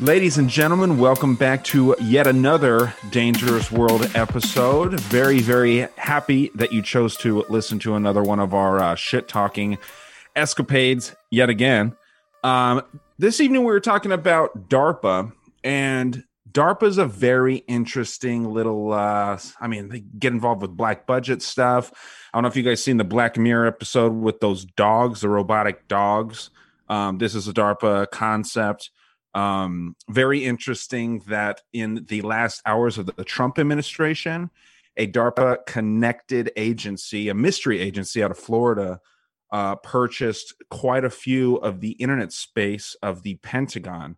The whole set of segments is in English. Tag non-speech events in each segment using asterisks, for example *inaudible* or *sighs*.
Ladies and gentlemen, welcome back to yet another Dangerous World episode. Very, very happy that you chose to listen to another one of our uh, shit talking escapades yet again. Um, this evening, we were talking about DARPA, and DARPA is a very interesting little. Uh, I mean, they get involved with black budget stuff. I don't know if you guys seen the Black Mirror episode with those dogs, the robotic dogs. Um, this is a DARPA concept. Um, very interesting that in the last hours of the Trump administration, a DARPA connected agency, a mystery agency out of Florida, uh, purchased quite a few of the internet space of the Pentagon.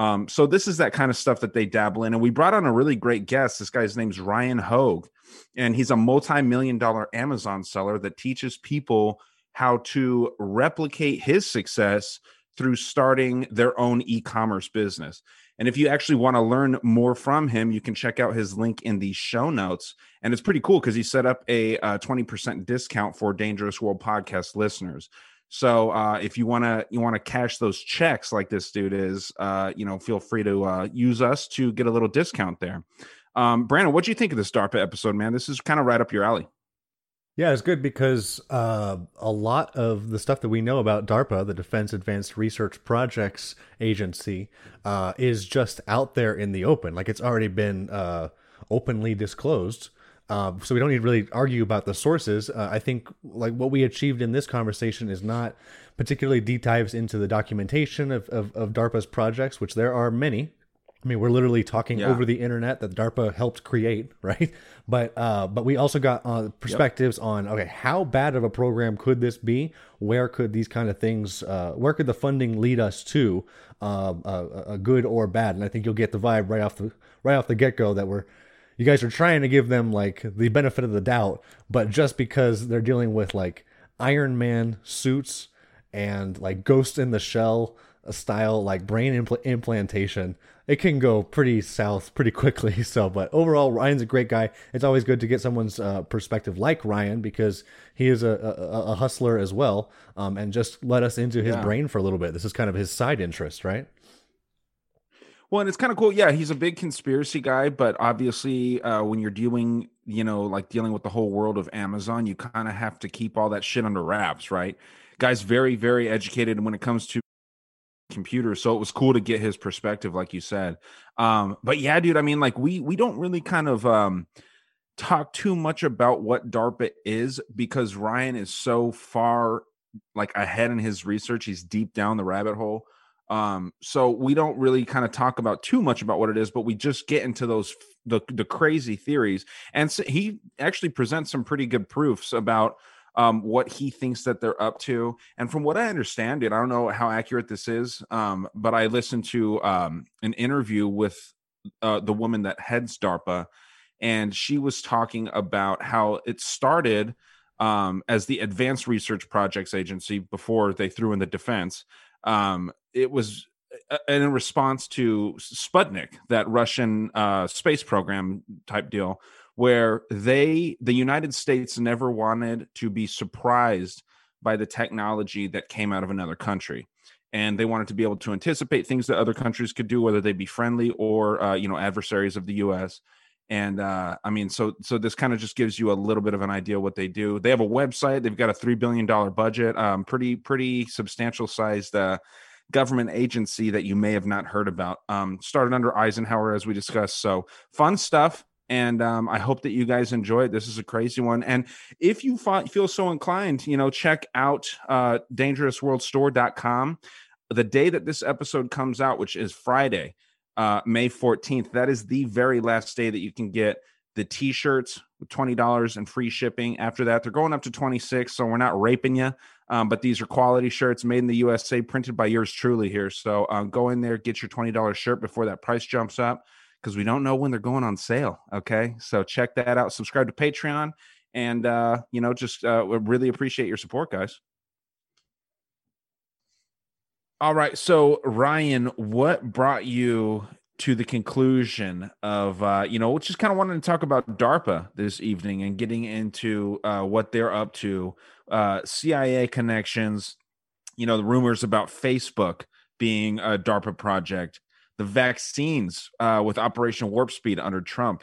Um, so this is that kind of stuff that they dabble in. And we brought on a really great guest. This guy's name's Ryan Hogue, and he's a multi-million dollar Amazon seller that teaches people how to replicate his success through starting their own e-commerce business. And if you actually want to learn more from him, you can check out his link in the show notes. And it's pretty cool because he set up a uh, 20% discount for Dangerous World podcast listeners. So uh, if you want to you want to cash those checks like this dude is, uh, you know, feel free to uh, use us to get a little discount there. Um, Brandon, what do you think of this DARPA episode, man? This is kind of right up your alley. Yeah, it's good because uh, a lot of the stuff that we know about DARPA, the Defense Advanced Research Projects Agency, uh, is just out there in the open. Like it's already been uh, openly disclosed. Uh, so we don't need to really argue about the sources. Uh, I think like what we achieved in this conversation is not particularly deep dives into the documentation of, of, of DARPA's projects, which there are many. I mean, we're literally talking Yeah. over the internet that DARPA helped create, *laughs* right? But uh, but we also got uh, perspectives on okay, how bad of a program could this be? Where could these kind of things? Uh, where could the funding lead us to? Uh, good or bad? And I think you'll get the vibe right off the right off the get go that we're you guys are trying to give them like the benefit of the doubt, but just because they're dealing with like Iron Man suits and like Ghost in the Shell style like brain impl- implantation, it can go pretty south pretty quickly. *laughs* So, but overall, Ryan's a great guy. It's always good to get someone's uh, perspective like Ryan because he is a, a, a hustler as well, um, and just let us into his Yeah. brain for a little bit. This is kind of his side interest, right? Well, and it's kind of cool. Yeah, he's a big conspiracy guy, but obviously, uh, when you're dealing, you know, like dealing with the whole world of Amazon, you kind of have to keep all that shit under wraps, right? Guy's very, very educated when it comes to computers, so it was cool to get his perspective, like you said. Um, but yeah, dude, I mean, like we we don't really kind of um talk too much about what DARPA is because Ryan is so far like ahead in his research. He's deep down the rabbit hole. Um, so we don't really kind of talk about too much about what it is, but we just get into those the the crazy theories. And so he actually presents some pretty good proofs about um, what he thinks that they're up to. And from what I understand, it I don't know how accurate this is, um, but I listened to um, an interview with uh, the woman that heads DARPA, and she was talking about how it started um, as the Advanced Research Projects Agency before they threw in the defense. Um, it was uh, in response to Sputnik, that Russian uh, space program type deal, where they, the United States, never wanted to be surprised by the technology that came out of another country. And they wanted to be able to anticipate things that other countries could do, whether they be friendly or, uh, you know, adversaries of the U.S and uh, I mean, so so this kind of just gives you a little bit of an idea what they do. They have a website. They've got a three billion dollar budget. Um, pretty pretty substantial sized uh, government agency that you may have not heard about. Um, started under Eisenhower, as we discussed. So fun stuff. And um, I hope that you guys enjoy it. This is a crazy one. And if you feel so inclined, you know, check out uh, dangerousworldstore.com. The day that this episode comes out, which is Friday, uh, May 14th. That is the very last day that you can get the t-shirts with $20 and free shipping. After that, they're going up to 26, so we're not raping you. Um, but these are quality shirts made in the USA, printed by yours truly here. So um, go in there, get your $20 shirt before that price jumps up because we don't know when they're going on sale. Okay. So check that out. Subscribe to Patreon. And, uh, you know, just uh, really appreciate your support, guys. All right. So, Ryan, what brought you to the conclusion of, uh, you know, just kind of wanted to talk about DARPA this evening and getting into uh, what they're up to, uh, CIA connections, you know, the rumors about Facebook being a DARPA project, the vaccines uh, with Operation Warp Speed under Trump.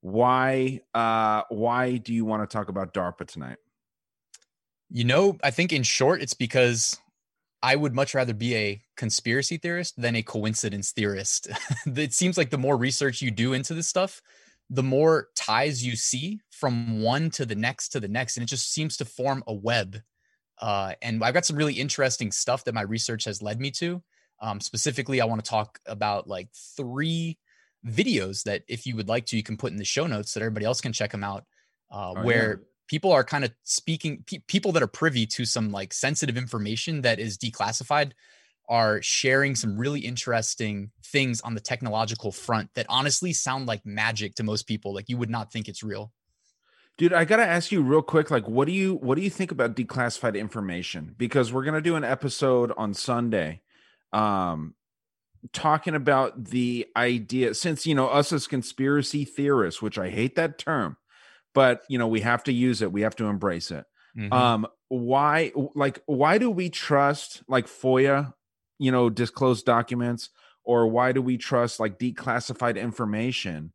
Why, uh, why do you want to talk about DARPA tonight? You know, I think in short, it's because I would much rather be a conspiracy theorist than a coincidence theorist. *laughs* it seems like the more research you do into this stuff, the more ties you see from one to the next to the next. And it just seems to form a web. Uh, and I've got some really interesting stuff that my research has led me to. Um, specifically, I want to talk about like three videos that, if you would like to, you can put in the show notes that everybody else can check them out. Uh, oh, where yeah people are kind of speaking pe- people that are privy to some like sensitive information that is declassified are sharing some really interesting things on the technological front that honestly sound like magic to most people like you would not think it's real. Dude i gotta ask you real quick like what do you what do you think about declassified information? Because we're gonna do an episode on sunday um talking about the idea since you know us as conspiracy theorists which i hate that term but you know we have to use it. We have to embrace it. Mm-hmm. um why like why do we trust like foia you know disclosed documents? Or why do we trust like declassified information?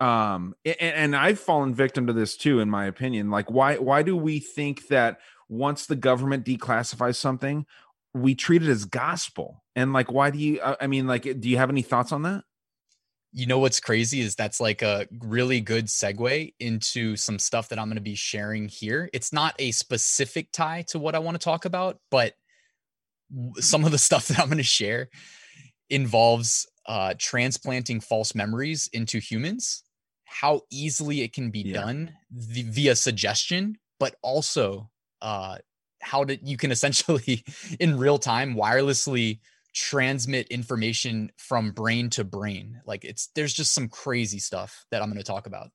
Um and, and i've fallen victim to this too in my opinion. Like why why do we think that once the government declassifies something we treat it as gospel? And like why do you i mean like do you have any thoughts on that you know what's crazy is that's like a really good segue into some stuff that I'm going to be sharing here. It's not a specific tie to what I want to talk about, but some of the *laughs* stuff that I'm going to share involves uh, transplanting false memories into humans, how easily it can be yeah. done via suggestion, but also uh, how to, you can essentially *laughs* in real time wirelessly transmit information from brain to brain. Like it's there's just some crazy stuff that I'm going to talk about.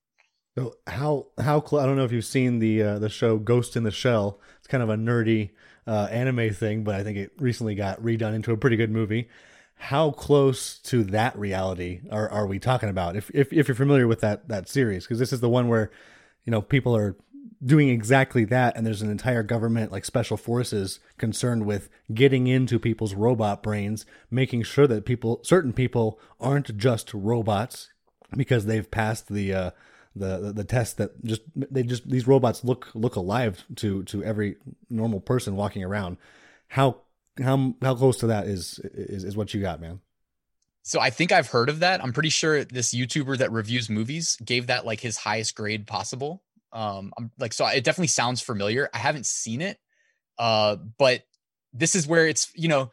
So how how cl- I don't know if you've seen the uh, the show Ghost in the Shell. It's kind of a nerdy uh, anime thing, but I think it recently got redone into a pretty good movie. How close to that reality are, are we talking about? If, if if you're familiar with that that series, because this is the one where you know people are doing exactly that and there's an entire government like special forces concerned with getting into people's robot brains making sure that people certain people aren't just robots because they've passed the uh the, the the test that just they just these robots look look alive to to every normal person walking around how how how close to that is is is what you got man so I think I've heard of that. I'm pretty sure this YouTuber that reviews movies gave that like his highest grade possible. Um, I'm like, so it definitely sounds familiar. I haven't seen it, uh, but this is where it's, you know,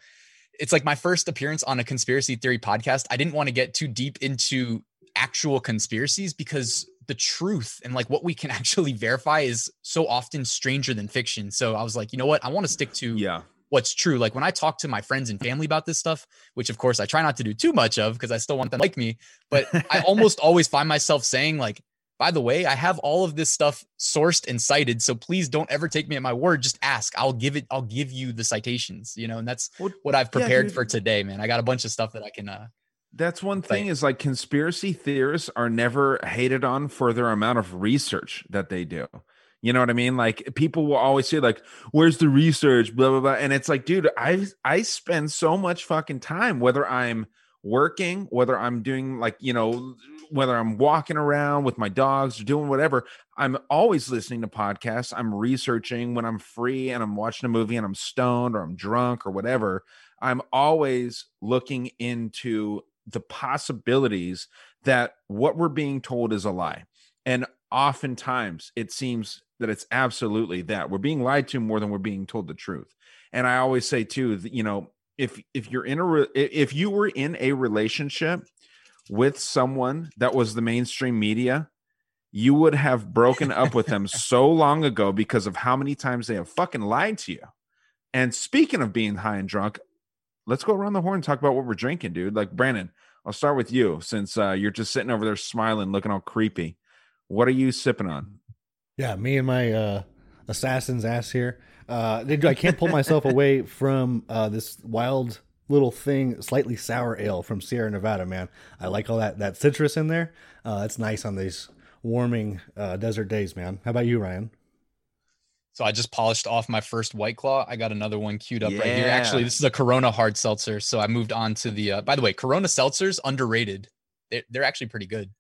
it's like my first appearance on a conspiracy theory podcast. I didn't want to get too deep into actual conspiracies because the truth and like what we can *laughs* actually verify is so often stranger than fiction. So I was like, you know what? I want to stick to yeah what's true. Like when I talk to my friends and family about this stuff, which of course I try not to do too much of because I still want them like me, but I *laughs* almost always find myself saying like, by the way, I have all of this stuff sourced and cited, so please don't ever take me at my word. Just ask. I'll give it. I'll give you the citations. You know, and that's what I've prepared yeah, for today, man. I got a bunch of stuff that I can uh, That's one thing is like conspiracy theorists are never hated on for their amount of research that they do. You know what I mean? Like people will always say, like, where's the research? Blah blah blah. And it's like, dude, I I spend so much fucking time, whether I'm working, whether I'm doing like, you know, whether I'm walking around with my dogs or doing whatever, I'm always listening to podcasts. I'm researching when I'm free and I'm watching a movie and I'm stoned or I'm drunk or whatever. I'm always looking into the possibilities that what we're being told is a lie. And oftentimes it seems that it's absolutely that we're being lied to more than we're being told the truth. And I always say too, you know, if if you're in a re- if you were in a relationship with someone that was the mainstream media, you would have broken up with them *laughs* so long ago because of how many times they have fucking lied to you. And speaking of being high and drunk, let's go around the horn and talk about what we're drinking, dude. Like Brandon, I'll start with you since uh, you're just sitting over there smiling, looking all creepy. What are you sipping on? Yeah, me and my uh, assassin's ass here. Uh, I can't pull myself away from uh, this wild little thing, slightly sour ale from Sierra Nevada. Man, I like all that that citrus in there. Uh, that's nice on these warming uh, desert days, man. How about you, Ryan? So I just polished off my first White Claw. I got another one queued up yeah. right here. Actually, this is a Corona hard seltzer. So I moved on to the. Uh, by the way, Corona seltzers underrated. They're, they're actually pretty good.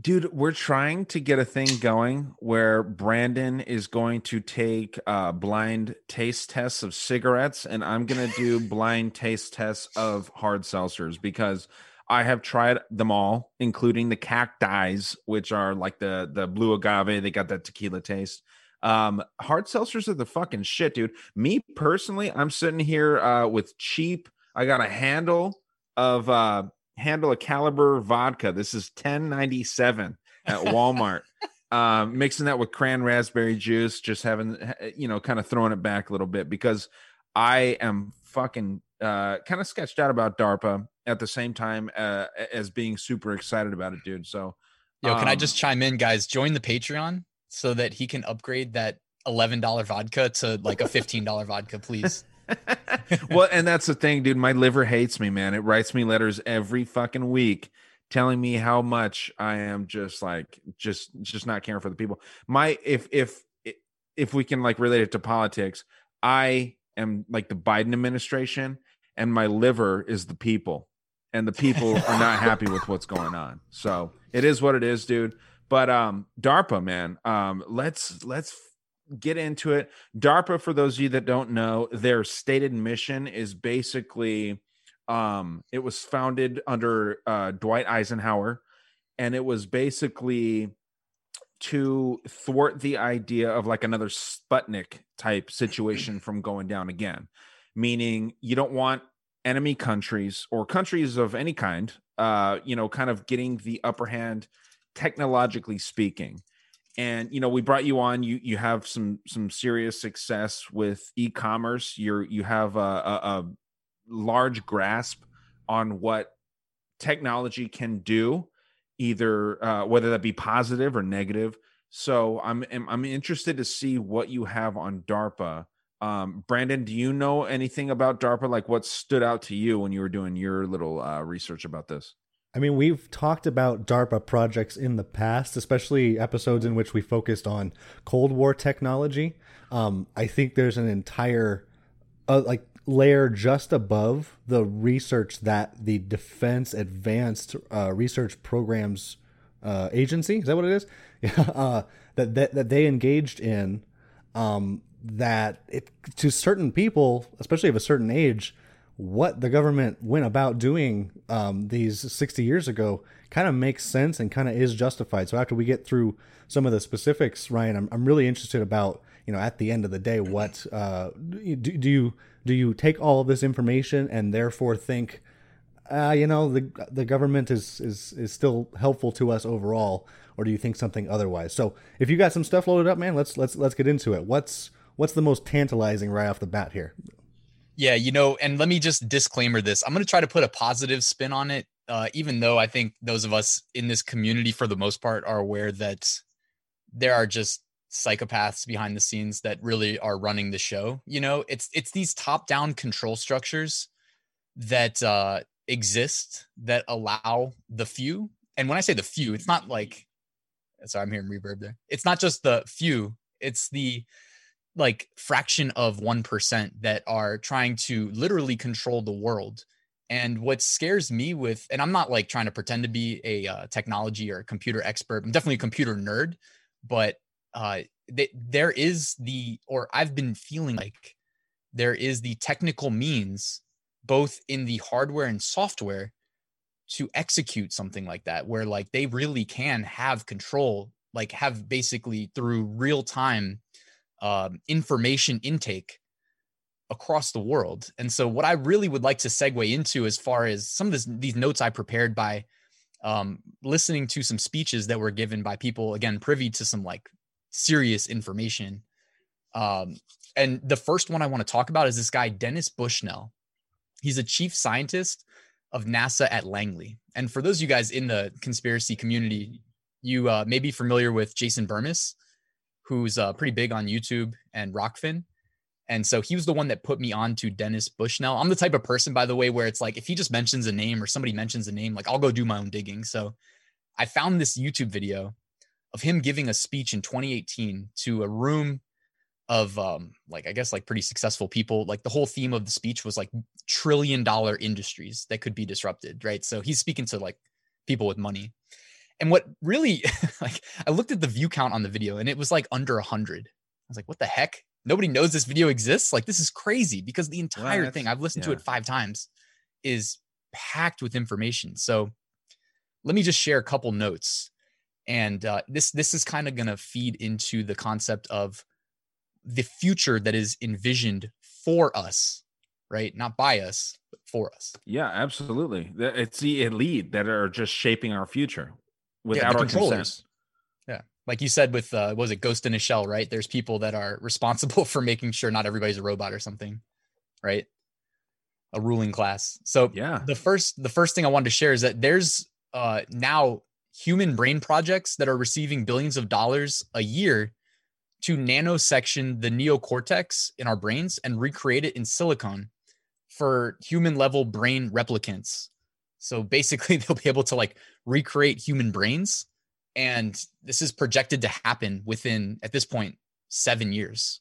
Dude, we're trying to get a thing going where Brandon is going to take uh, blind taste tests of cigarettes, and I'm going to do *laughs* blind taste tests of hard seltzers because I have tried them all, including the cacti's, which are like the the blue agave. They got that tequila taste. Um, hard seltzers are the fucking shit, dude. Me personally, I'm sitting here uh, with cheap. I got a handle of uh, handle a caliber vodka. This is 1097 at Walmart. *laughs* um, mixing that with cran raspberry juice, just having you know, kind of throwing it back a little bit because I am fucking uh, kind of sketched out about DARPA at the same time uh, as being super excited about it, dude. So, yo, can I just um, chime in, guys? Join the Patreon so that he can upgrade that eleven dollar vodka to like a fifteen dollar vodka, please. *laughs* well, and that's the thing, dude. My liver hates me, man. It writes me letters every fucking week telling me how much I am just like just just not caring for the people. My if if if we can like relate it to politics, I am like the Biden administration and my liver is the people. And the people are not happy with what's going on. So it is what it is, dude. But um DARPA, man, um let's let's get into it. DARPA, for those of you that don't know, their stated mission is basically um, it was founded under uh, Dwight Eisenhower, and it was basically to thwart the idea of like another Sputnik type situation from going down again. Meaning, you don't want enemy countries or countries of any kind, uh, you know, kind of getting the upper hand technologically speaking and you know we brought you on you you have some some serious success with e-commerce. You're you have a, a, a large grasp on what technology can do either uh, whether that be positive or negative. So i'm i'm interested to see what you have on darpa. Um, brandon do you know anything about darpa? Like what stood out to you when you were doing your little uh, research about this I mean, we've talked about DARPA projects in the past, especially episodes in which we focused on Cold War technology. Um, I think there's an entire uh, like layer just above the research that the Defense Advanced uh, Research Programs uh, Agency is that what it is? *laughs* uh, that, that that they engaged in. Um, that it to certain people, especially of a certain age, what the government went about doing um, these 60 years ago kind of makes sense and kind of is justified. So after we get through some of the specifics, Ryan, I'm, I'm really interested about you know at the end of the day what uh, do, do you do you take all of this information and therefore think uh, you know the the government is is is still helpful to us overall or do you think something otherwise? So if you got some stuff loaded up man let's let's let's get into it. What's what's the most tantalizing right off the bat here yeah, you know, and let me just disclaimer this. I'm going to try to put a positive spin on it, uh, even though I think those of us in this community, for the most part, are aware that there are just psychopaths behind the scenes that really are running the show. You know, it's it's these top-down control structures that uh, exist that allow the few. And when I say the few, it's not like sorry, I'm hearing reverb there. It's not just the few, it's the like fraction of 1% that are trying to literally control the world. And what scares me with, and I'm not like trying to pretend to be a uh, technology or a computer expert. I'm definitely a computer nerd, but uh, th- there is the, or I've been feeling like there is the technical means, both in the hardware and software, to execute something like that, where like they really can have control, like have basically through real time um, information intake across the world. And so, what I really would like to segue into, as far as some of this, these notes I prepared by um, listening to some speeches that were given by people, again, privy to some like serious information. Um, and the first one I want to talk about is this guy, Dennis Bushnell. He's a chief scientist of NASA at Langley. And for those of you guys in the conspiracy community, you uh, may be familiar with Jason Bermas, who's uh, pretty big on YouTube and Rokfin. And so he was the one that put me on to Dennis Bushnell. I'm the type of person, by the way, where it's like if he just mentions a name or somebody mentions a name, like I'll go do my own digging. So I found this YouTube video of him giving a speech in 2018 to a room of um like I guess like pretty successful people. Like the whole theme of the speech was like trillion dollar industries that could be disrupted, right? So he's speaking to like people with money. And what really *laughs* like I looked at the view count on the video and it was like under a hundred. I was like, what the heck? Nobody knows this video exists. Like this is crazy because the entire thing I've listened yeah. to it five times is packed with information. So let me just share a couple notes. And uh, this this is kind of going to feed into the concept of the future that is envisioned for us, right? Not by us, but for us. Yeah, absolutely. It's the elite that are just shaping our future without yeah, our consent. Yeah. Like you said with uh was it Ghost in a Shell, right? There's people that are responsible *laughs* for making sure not everybody's a robot or something, right? A ruling class. So yeah, the first the first thing I wanted to share is that there's uh now human brain projects that are receiving billions of dollars a year to nanosection the neocortex in our brains and recreate it in silicon for human level brain replicants. So basically, *laughs* they'll be able to like recreate human brains. And this is projected to happen within, at this point, seven years.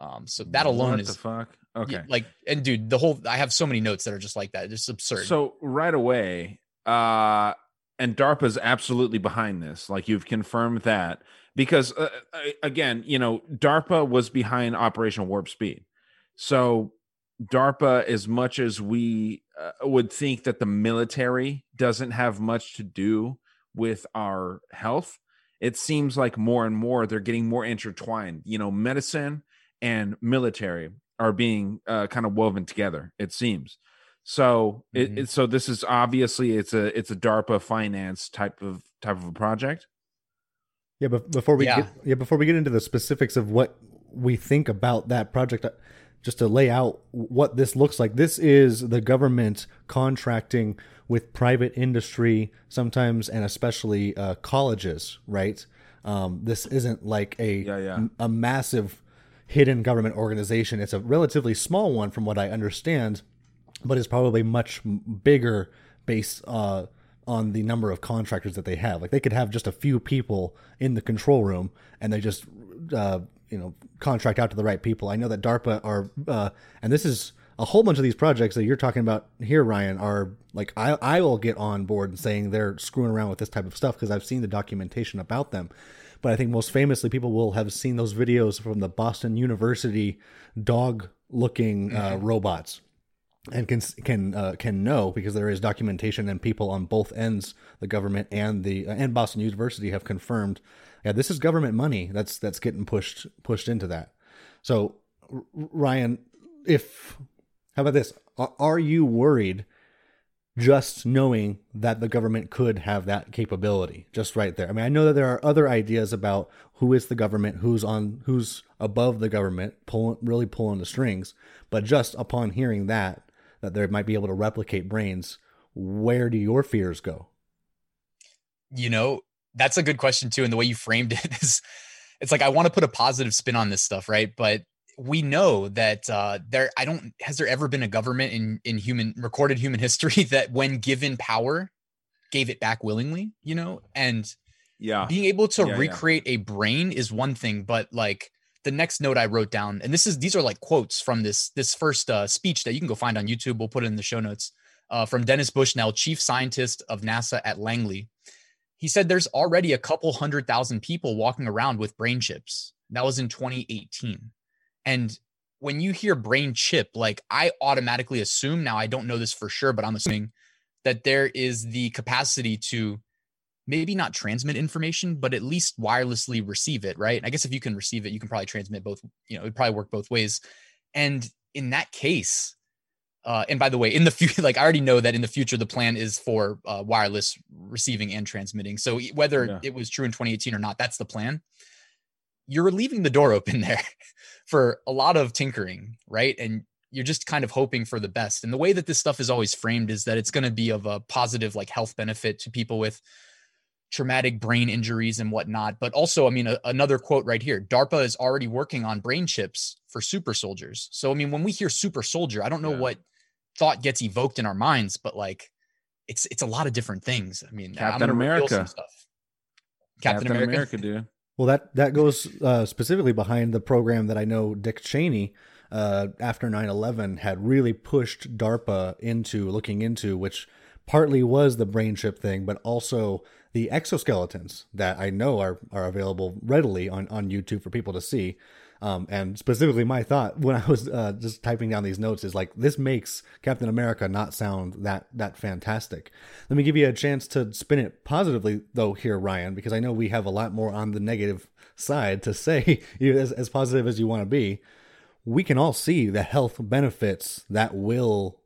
Um, so that alone what is the fuck. Okay. Like, and dude, the whole I have so many notes that are just like that. It's absurd. So right away, uh, and DARPA's absolutely behind this. Like you've confirmed that because uh, uh, again, you know, DARPA was behind Operation Warp Speed. So DARPA, as much as we uh, would think that the military doesn't have much to do with our health, it seems like more and more they're getting more intertwined. You know, medicine and military are being uh, kind of woven together. It seems. So mm-hmm. it, so this is obviously it's a it's a DARPA finance type of type of a project. Yeah, but before we yeah. get yeah before we get into the specifics of what we think about that project, uh, just to lay out what this looks like. This is the government contracting with private industry, sometimes and especially uh, colleges, right? Um, this isn't like a yeah, yeah. a massive hidden government organization. It's a relatively small one, from what I understand, but it's probably much bigger based uh, on the number of contractors that they have. Like they could have just a few people in the control room, and they just uh, you know contract out to the right people. I know that DARPA are, uh, and this is a whole bunch of these projects that you're talking about here, Ryan, are like I I will get on board and saying they're screwing around with this type of stuff because I've seen the documentation about them. But I think most famously, people will have seen those videos from the Boston University dog looking uh, mm-hmm. robots and can can uh, can know because there is documentation and people on both ends, the government and the uh, and Boston University have confirmed, yeah, this is government money that's that's getting pushed pushed into that. So, Ryan, if how about this? Are you worried just knowing that the government could have that capability just right there? I mean, I know that there are other ideas about who is the government, who's on, who's above the government, pulling really pulling the strings. But just upon hearing that, that they might be able to replicate brains, where do your fears go? You know, that's a good question too. And the way you framed *laughs* it is it's like I want to put a positive spin on this stuff, right? But we know that uh, there I don't has there ever been a government in in human recorded human *laughs* history that when given power gave it back willingly, you know? And Yeah. being able to Yeah, yeah. recreate a brain is one thing, but like the next note I wrote down, and this is these are like quotes from this this first uh, speech that you can go find on YouTube. We'll put it in the show notes uh, from Dennis Bushnell, chief scientist of NASA at Langley. He said there's already a couple hundred thousand people walking around with brain chips. That was in 2018. And when you hear brain chip, like I automatically assume now, I don't know this for sure, but I'm assuming that there is the capacity to maybe not transmit information, but at least wirelessly receive it, right? I guess if you can receive it, you can probably transmit both, you know, it probably work both ways. And in that case, uh, and by the way, in the future, *laughs* like I already know that in the future, the plan is for uh, wireless receiving and transmitting. So whether Yeah. it was true in 2018 or not, that's the plan. You're leaving the door open *laughs* there for a lot of tinkering, right? And you're just kind of hoping for the best. And the way that this stuff is always framed is that it's going to be of a positive, like health benefit to people with traumatic brain injuries and whatnot. But also, I mean, a, another quote right here DARPA is already working on brain chips for super soldiers. So, I mean, when we hear super soldier, I don't know Yeah. what thought gets evoked in our minds, but like it's it's a lot of different things. I mean, I'm Captain America. stuff. Captain, America. dude. Well, that that goes uh, specifically behind the program that I know Dick Cheney, uh, after 9-11, had really pushed DARPA into looking into, which partly was the brain chip thing, but also the exoskeletons that I know are are available readily on on YouTube for people to see. Um, and specifically, my thought when I was uh, just typing down these notes is like, this makes Captain America not sound that that fantastic. Let me give you a chance to spin it positively, though, here, Ryan, because I know we have a lot more on the negative side to say, *laughs* as, as positive as you want to be. We can all see the health benefits that will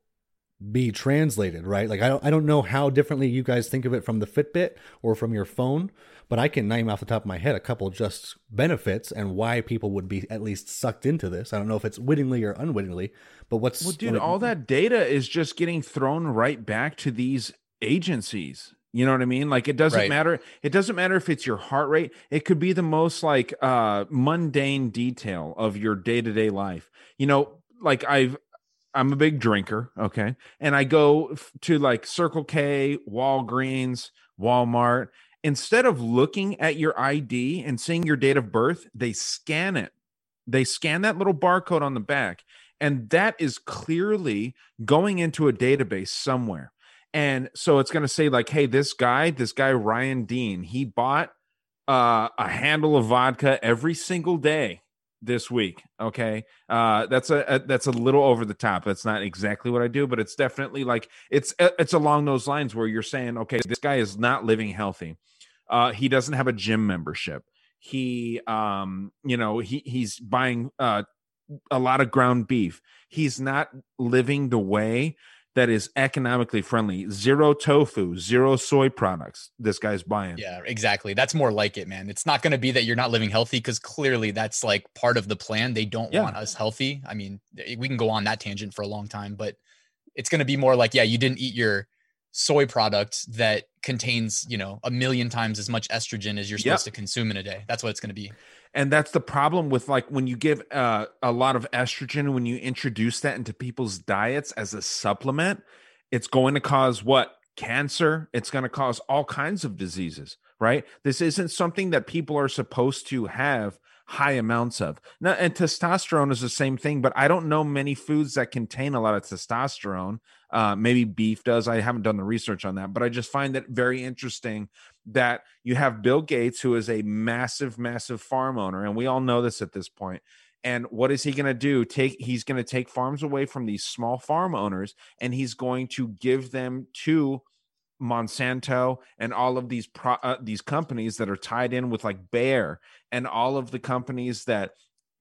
be translated, right? Like I don't I don't know how differently you guys think of it from the Fitbit or from your phone, but I can name off the top of my head a couple just benefits and why people would be at least sucked into this. I don't know if it's wittingly or unwittingly, but what's Well, dude, all that data is just getting thrown right back to these agencies. You know what I mean? Like it doesn't Right. matter. It doesn't matter if it's your heart rate. It could be the most like uh mundane detail of your day-to-day life. You know, like I've I'm a big drinker, okay? And I go f- to like Circle K, Walgreens, Walmart. Instead of looking at your ID and seeing your date of birth, they scan it. They scan that little barcode on the back and that is clearly going into a database somewhere. And so it's going to say like hey this guy this guy ryan dean he bought uh, a handle of vodka every single day this week okay? Uh that's a, a that's a little over the top. That's not exactly what i do but it's definitely like it's uh, it's along those lines where you're saying okay this guy is not living healthy uh he doesn't have a gym membership he um you know he he's buying uh a lot of ground beef. He's not living the way that is economically friendly. Zero tofu, zero soy products. This guy's buying. Yeah, exactly. That's more like it, man. It's not going to be that you're not living healthy because clearly that's like part of the plan. They don't Yeah. want us healthy. I mean, eh, we can go on that tangent for a long time, but it's going to be more like, yeah, you didn't eat your soy product that contains, you know, a million times as much estrogen as you're Yep. supposed to consume in a day. That's what it's going to be. And that's the problem with like when you give uh, a lot of estrogen, when you introduce that into people's diets as a supplement, it's going to cause what? Cancer. It's going to cause all kinds of diseases, right? This isn't something that people are supposed to have high amounts of. Now, and testosterone is the same thing, but I don't know many foods that contain a lot of testosterone. Uh, maybe beef does. I haven't done the research on that, but I just find it very interesting that you have Bill Gates, who is a massive, massive farm owner, and we all know this at this point. And what is he going to do? Take he's going to take farms away from these small farm owners, and he's going to give them to Monsanto and all of these pro, uh, these companies that are tied in with like Bayer and all of the companies that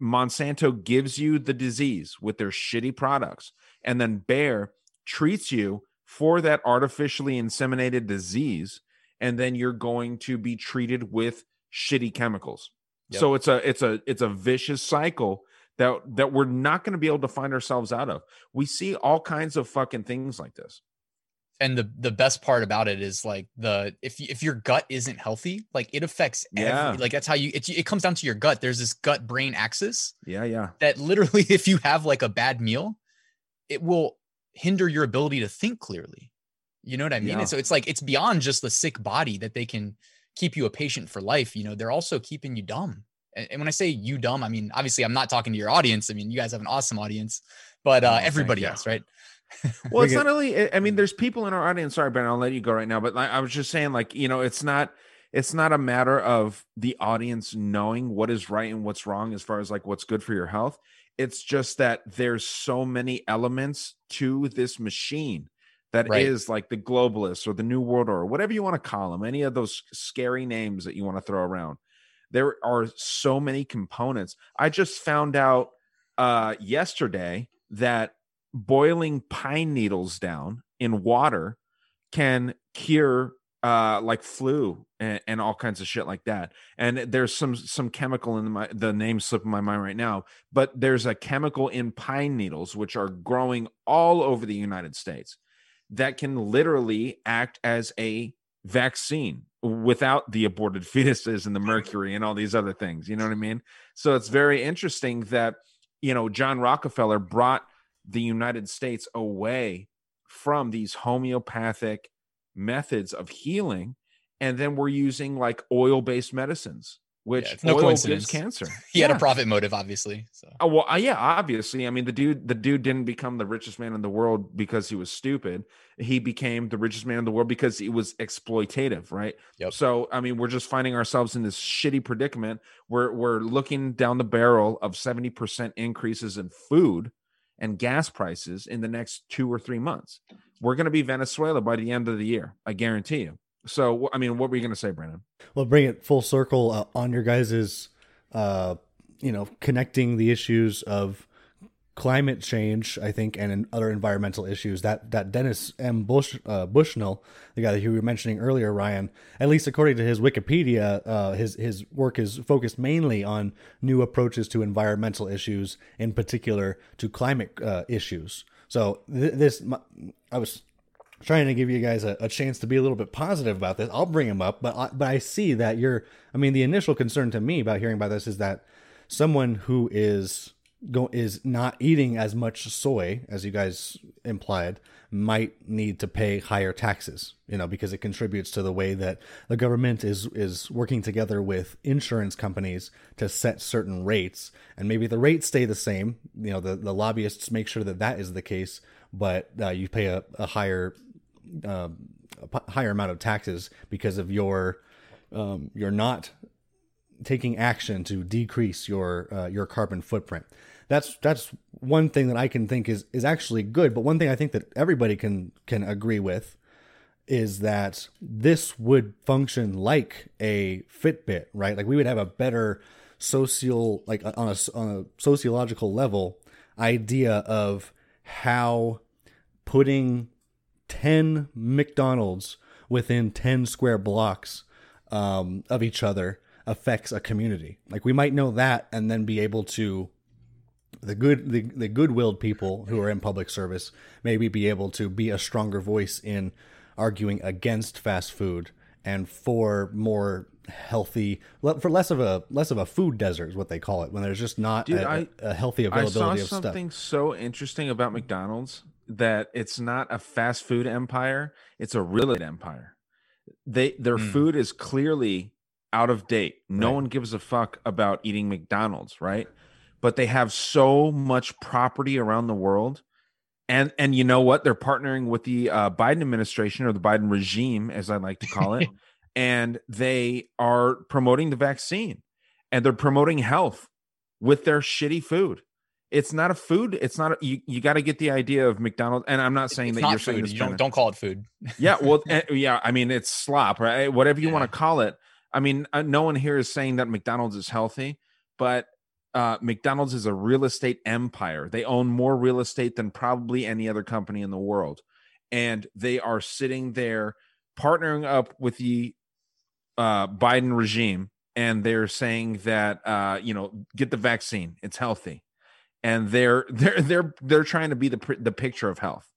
Monsanto gives you the disease with their shitty products, and then Bayer treats you for that artificially inseminated disease and then you're going to be treated with shitty chemicals. Yep. So it's a it's a it's a vicious cycle that that we're not going to be able to find ourselves out of. We see all kinds of fucking things like this. and the the best part about it is like the if if your gut isn't healthy like it affects Yeah. every, like that's how you it, it comes down to your gut there's this gut brain axis Yeah, yeah. that literally *laughs* if you have like a bad meal it will hinder your ability to think clearly you know what i mean Yeah. and so it's like it's beyond just the sick body that they can keep you a patient for life you know they're also keeping you dumb and, and when i say you dumb i mean obviously i'm not talking to your audience i mean you guys have an awesome audience but Oh, uh thank everybody else right *laughs* Well, it's not only. I mean, there's people in our audience. Sorry, Ben, I'll let you go right now. But like, I was just saying, like, you know, it's not. It's not a matter of the audience knowing what is right and what's wrong as far as like what's good for your health. It's just that there's so many elements to this machine that is Right. like the globalists or the new world order, whatever you want to call them, any of those scary names that you want to throw around. There are so many components. I just found out uh yesterday that boiling pine needles down in water can cure uh like flu and, and all kinds of shit like that. And there's some some chemical in my the name slipping my mind right now but there's a chemical in pine needles which are growing all over the united states that can literally act as a vaccine without the aborted *laughs* fetuses and the mercury and all these other things you know what i mean? So it's very interesting that you know john rockefeller brought the United States away from these homeopathic methods of healing. And then we're using like oil based medicines, which it's no oil coincidence. gives cancer. *laughs* he had a profit motive obviously so Oh, well, uh, yeah, obviously. I mean, the dude, the dude didn't become the richest man in the world because he was stupid. He became the richest man in the world because he was exploitative, right? Yep. So, I mean, we're just finding ourselves in this shitty predicament. We're we're looking down the barrel of seventy percent increases in food and gas prices in the next two or three months. We're going to be Venezuela by the end of the year. I guarantee you. So, I mean, what were you going to say, Brandon? Well, bring it full circle uh, on your guys's, uh, you know, connecting the issues of climate change, I think, and other environmental issues. That that Dennis M. Bush uh, Bushnell, the guy that you were mentioning earlier, Ryan, at least according to his Wikipedia, uh, his his work is focused mainly on new approaches to environmental issues, in particular to climate uh, issues. So th- this, my, I was trying to give you guys a, a chance to be a little bit positive about this. I'll bring him up, but I, but I see that you're. I mean, the initial concern to me about hearing about this is that someone who is go is not eating as much soy as you guys implied might need to pay higher taxes. You know, because it contributes to the way that the government is is working together with insurance companies to set certain rates, and maybe the rates stay the same. You know, the the lobbyists make sure that that is the case, but uh, you pay a, a higher um, a higher amount of taxes because of your um, you're not taking action to decrease your uh, your carbon footprint. That's that's one thing that I can think is is actually good. But one thing I think that everybody can can agree with is that this would function like a Fitbit, right? Like we would have a better social, like on a on a sociological level, idea of how putting 10 McDonald's within 10 square blocks um, of each other affects a community. Like we might know that and then be able to the good the, the good-willed people who are in public service maybe be able to be a stronger voice in arguing against fast food and for more healthy for less of a less of a food desert is what they call it when there's just not Dude, a, I- a healthy availability I saw of something stuff. so interesting about McDonald's that it's not a fast food empire; it's a real estate empire. They their Hmm. food is clearly out of date. No Right. one gives a fuck about eating McDonald's, right? But they have so much property around the world, and and you know what? They're partnering with the uh, Biden administration or the Biden regime, as I like to call it, *laughs* and they are promoting the vaccine and they're promoting health with their shitty food. It's not a food. It's not. A, you you got to get the idea of McDonald's. And I'm not saying it's that not you're saying food. this. You don't don't call it food. Yeah, well, *laughs* eh, yeah. I mean, it's slop, right? Whatever you Yeah. want to call it. I mean, uh, no one here is saying that McDonald's is healthy, but uh, McDonald's is a real estate empire. They own more real estate than probably any other company in the world, and they are sitting there partnering up with the uh, Biden regime, and they're saying that uh, you know, get the vaccine. It's healthy, and they're *laughs* they're they're they're trying to be the the picture of health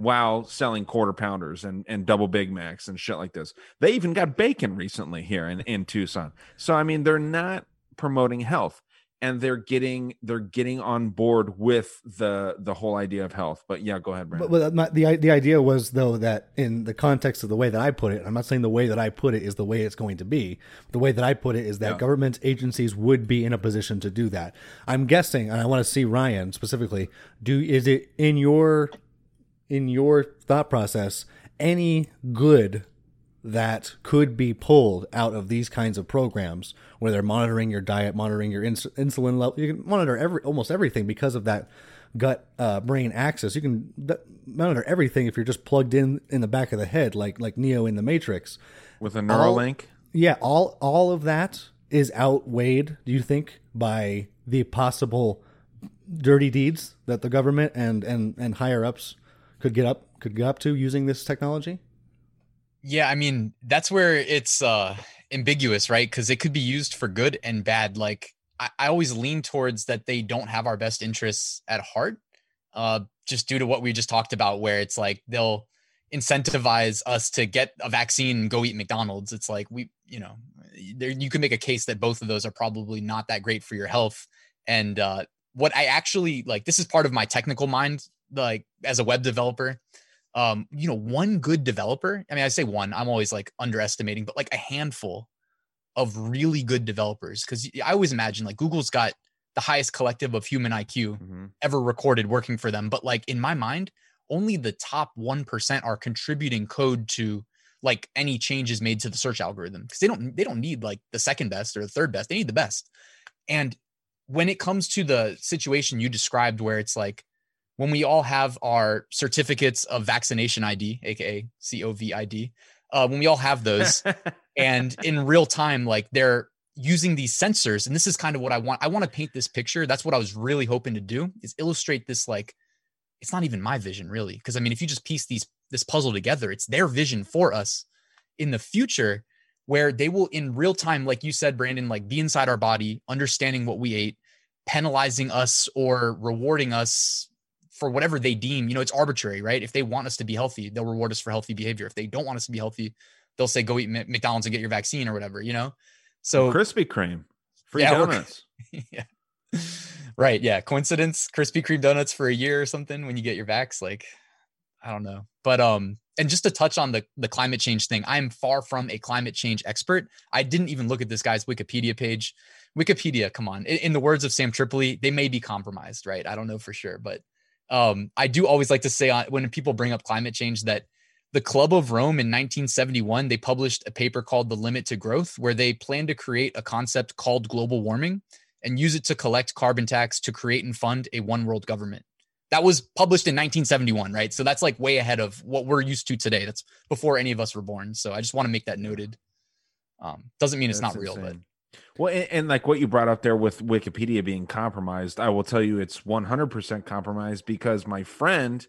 while selling quarter pounders and, and double Big Macs and shit like this. They even got bacon recently here in, in Tucson. So I mean, they're not promoting health and they're getting they're getting on board with the the whole idea of health. But yeah, go ahead, Brandon. But, but the the idea was though that in the context of the way that I put it, I'm not saying the way that I put it is the way it's going to be. The way that I put it is that Yeah. government agencies would be in a position to do that. I'm guessing, and I want to see Ryan specifically. Do is it in your in your thought process any good that could be pulled out of these kinds of programs where they're monitoring your diet, monitoring your ins- insulin level. You can monitor every almost everything because of that gut uh, brain axis. You can th- monitor everything if you're just plugged in in the back of the head, like like Neo in the Matrix. with a all- Neuralink. Yeah, all all of that is outweighed. Do you think by the possible dirty deeds that the government and and and higher ups could get up could get up to using this technology? Yeah, I mean, that's where it's uh ambiguous, right? Because it could be used for good and bad. Like I, I always lean towards that they don't have our best interests at heart. Uh just due to what we just talked about, where it's like they'll incentivize us to get a vaccine and go eat McDonald's. It's like we, you know, there you can make a case that both of those are probably not that great for your health. And uh what I actually like, this is part of my technical mind, like as a web developer um you know one good developer i mean i say one i'm always like underestimating but like a handful of really good developers because i always imagine like google's got the highest collective of human iq Mhm. ever recorded working for them but like in my mind only the top 1% are contributing code to like any changes made to the search algorithm because they don't they don't need like the second best or the third best they need the best and when it comes to the situation you described where it's like when we all have our certificates of vaccination ID, aka COVID, uh, when we all have those, *laughs* and in real time, like they're using these sensors, and this is kind of what I want. I want to paint this picture. That's what I was really hoping to do is illustrate this. Like, it's not even my vision, really, because I mean, if you just piece these this puzzle together, it's their vision for us in the future, where they will in real time, like you said, Brandon, like be inside our body, understanding what we ate, penalizing us or rewarding us for whatever they deem, you know, it's arbitrary, right? If they want us to be healthy, they'll reward us for healthy behavior. If they don't want us to be healthy, they'll say go eat McDonald's and get your vaccine or whatever, you know? So Krispy Kreme, free Yeah, donuts. *laughs* yeah. Right, yeah. Coincidence, Krispy Kreme donuts for a year or something when you get your vax like I don't know. But um and just to touch on the the climate change thing, I am far from a climate change expert. I didn't even look at this guy's Wikipedia page. Wikipedia, come on. In, in the words of Sam Tripoli, they may be compromised, right? I don't know for sure, but um, I do always like to say on, when people bring up climate change that the Club of Rome in 1971 they published a paper called The Limit to Growth, where they plan to create a concept called global warming and use it to collect carbon tax to create and fund a one world government. That was published in 1971, right? So that's like way ahead of what we're used to today. That's before any of us were born. So I just want to make that noted. Um, doesn't mean it's That's not real, but insane. Well, and, and like what you brought up there with Wikipedia being compromised, I will tell you it's 100% compromised because my friend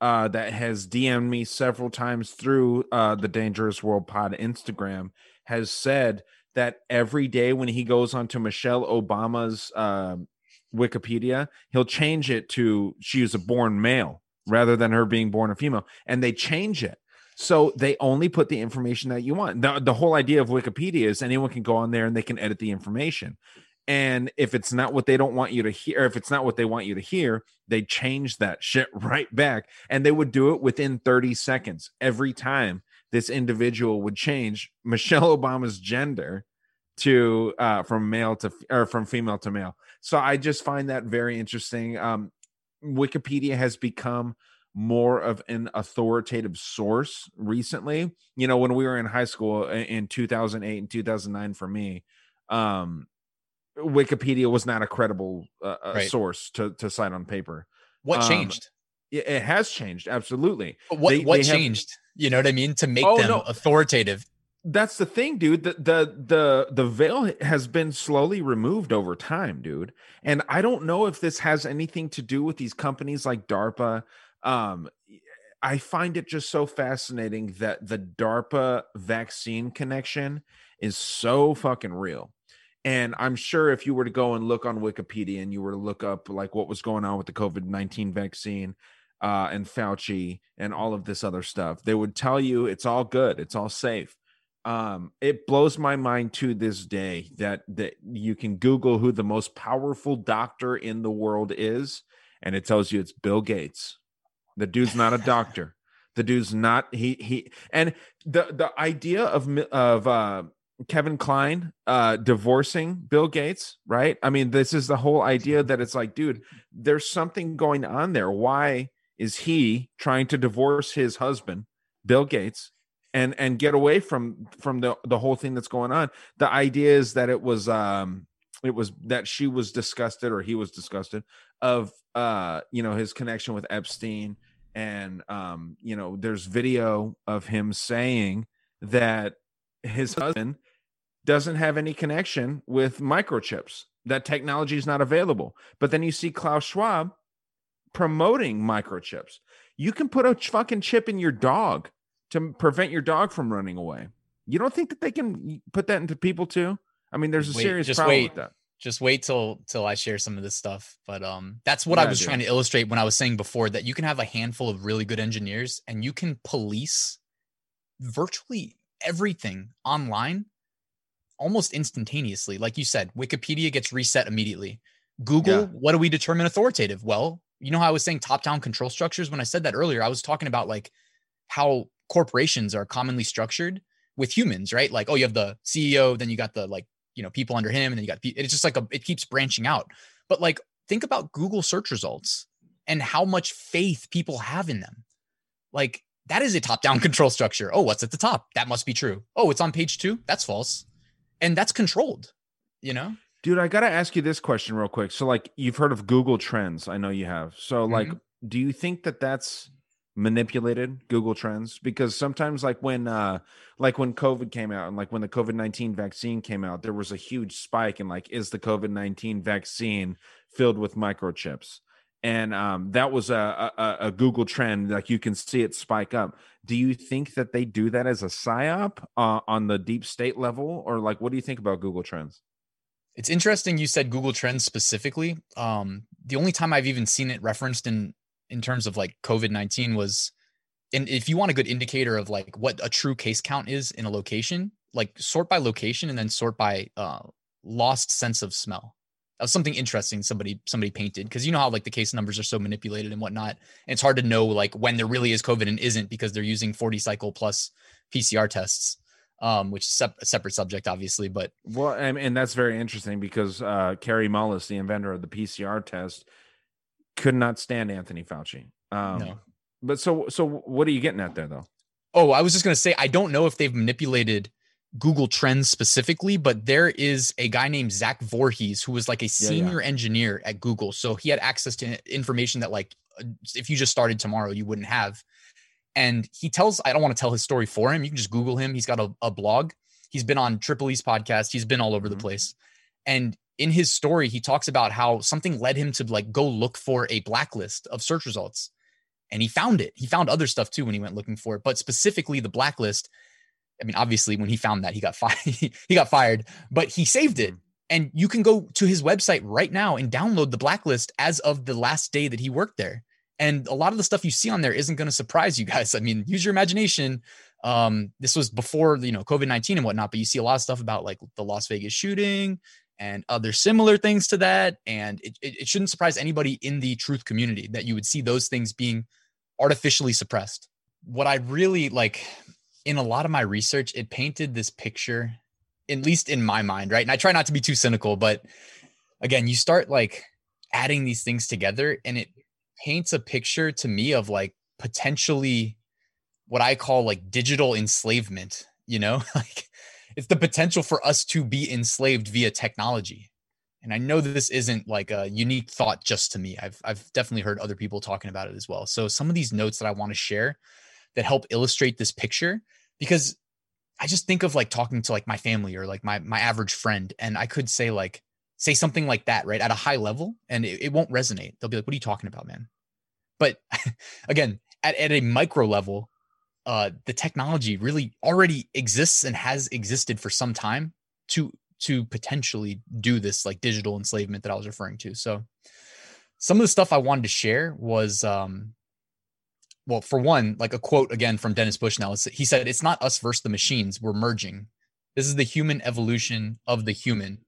uh, that has DM'd me several times through uh, the Dangerous World Pod Instagram has said that every day when he goes onto Michelle Obama's um Wikipedia, he'll change it to she was a born male rather than her being born a female, and they change it. So they only put the information that you want. The, the whole idea of Wikipedia is anyone can go on there and they can edit the information. And if it's not what they don't want you to hear, if it's not what they want you to hear, they change that *laughs* shit right back. And they would do it within 30 seconds every time this individual would change Michelle *laughs* Obama's gender to uh from male to or from female to male. So I just find that very interesting. Um Wikipedia has become more of an authoritative source recently. You know, when we were in high school in 2008 and 2009 for me, um Wikipedia was not a credible uh, uh, Right. source to to cite on paper. what Um, changed? It, has changed absolutely. But what they- what they have- changed? You know what I mean? To make Oh, them no. authoritative. that's the thing dude the, the the the veil has been slowly removed over time dude and i don't know if this has anything to do with these companies like darpa um i find it just so fascinating that the darpa vaccine connection is so fucking real and i'm sure if you were to go and look on wikipedia and you were to look up like what was going on with the covid-19 vaccine uh, and Fauci and all of this other stuff. They would tell you it's all good, it's all safe. Um, it blows my mind to this day that that you can Google who the most powerful doctor in the world is, and it tells you it's Bill Gates. The dude's not a doctor. the dude's not he he and the the idea of of uh Kevin Klein uh divorcing Bill Gates, right? I mean, this is the whole idea that it's like, dude, there's something going on there. Why is he trying to divorce his husband, Bill Gates, and and get away from from the the whole thing that's going on? The idea is that it was um it was that she was disgusted or he was disgusted of uh you know his connection with Epstein. And um you know there's video of him saying that his husband doesn't have any connection with microchips that technology is not available. But then you see Klaus Schwab promoting microchips. You can put a fucking chip in your dog to prevent your dog from running away. You don't think that they can put that into people too? I mean there's a Wait, serious problem wait. with that just wait till till I share some of this stuff. But um, that's what I was dude. trying to illustrate when I was saying before that you can have a handful of really good engineers and you can police virtually everything online almost instantaneously. Like you said, Wikipedia gets reset immediately. Google, Yeah. what do we determine authoritative? Well, you know how I was saying top-down control structures when I said that earlier, I was talking about like how corporations are commonly structured with humans, right? Like, oh, you have the CEO, then you got the like, you know, people under him, and then you got it's just like a it keeps branching out. But like, think about Google search results and how much faith people have in them. Like, that is a top-down *laughs* control structure. Oh, what's at the top? That must be true. Oh, it's on page two. That's false. And that's controlled, you know? Dude, I got to ask you this question real quick. So, like, you've heard of Google Trends. I know you have. So, like, Mm-hmm. do you think that that's manipulated Google Trends? Because sometimes, like, when, uh, like, when COVID came out and like when the COVID 19 vaccine came out, there was a huge spike in, like, is the COVID 19 vaccine filled with microchips? And um, that was a, a, a Google trend. Like, you can see it spike up. Do you think that they do that as a psyop uh, on the deep state level? Or, like, what do you think about Google Trends? It's interesting you said Google Trends specifically. Um, the only time I've even seen it referenced in in terms of like COVID nineteen was, and if you want a good indicator of like what a true case count is in a location, like sort by location and then sort by uh, lost sense of smell. That was something interesting somebody somebody painted because you know how like the case numbers are so manipulated and whatnot. And it's hard to know like when there really is COVID and isn't because they're using forty cycle plus PCR tests, um, which is a separate subject obviously, but Well, and, and that's very interesting because uh, Mullis, the inventor of the PCR test, could not stand Anthony Fauci. Um, no. But so, so what are you getting at there, though? Oh, I was just going to say, I don't know if they've manipulated Google Trends specifically, but there is a guy named Zach Vorhies who was like a yeah. senior engineer at Google. So he had access to information that, like, if you just started tomorrow, you wouldn't have. And he tells, I don't want to tell his story for him. You can just Google him. He's got a, a blog. He's been on Tripoli's podcast. He's been all over Mhm. the place. And in his story, he talks about how something led him to like go look for a blacklist of search results. And he found it. He found other stuff too when he went looking for it, but specifically the blacklist. I mean, obviously, when he found that, he got *laughs* fired. he got fired, but he saved it. And you can go to his website right now and download the blacklist as of the last day that he worked there. And a lot of the stuff you see on there isn't going to surprise you guys. *laughs* I mean, use your imagination. Um, this was before you know COVID nineteen and whatnot, but you see a lot of stuff about like the Las Vegas shooting and other similar things to that. And it, it, it shouldn't surprise anybody in the truth community that you would see those things being artificially suppressed. What I really like in a lot of my research, it painted this picture, at least in my mind, right? And I try not to be too cynical, but again, you start like adding these things together and it paints a picture to me of like potentially what I call like digital enslavement, you know? *laughs* like it's the potential for us to be enslaved via technology. And I know that this isn't like a unique thought just to me. I've I've definitely heard other people talking about it as well. So some of these notes that I want to share that help illustrate this picture because I just think of like talking to like my family or like my my average friend and I could say like say something like that, right? At a high level and it, it won't resonate. They'll be like, "What are you talking about, man?" But *laughs* again, at, at a micro level, uh, the technology really already exists and has existed for some time to to potentially do this like digital enslavement that I was referring to. So some of the stuff I wanted to share was um well, for one, like a quote again from Dennis Bushnell, he said, "It's not us versus the machines. We're merging. This is the human evolution of the human.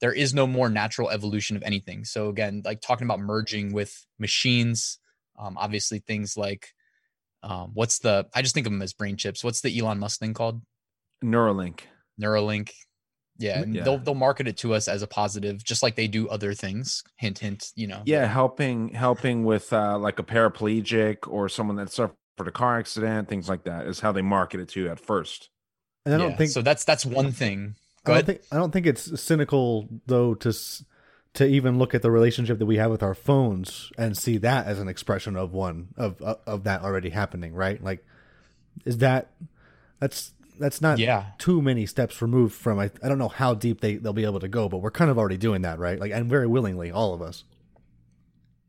There is no more natural evolution of anything." So again, like talking about merging with machines, um, obviously things like um, what's the I just think of them as brain chips. What's the Elon Musk thing called? Neuralink. Neuralink. Yeah, yeah, they'll they'll market it to us as a positive, just like they do other things. Hint, hint. You know. Yeah, helping helping with uh, like a paraplegic or someone that suffered a car accident, things like that is how they market it to you at first. And I don't Yeah, think so. That's that's one thing. Go I ahead. don't think I don't think it's cynical though to s- to even look at the relationship that we have with our phones and see that as an expression of one of of, of that already happening, right? Like, is that that's that's not Yeah. too many steps removed from I, I don't know how deep they they'll be able to go, but we're kind of already doing that, right? Like, and very willingly, all of us.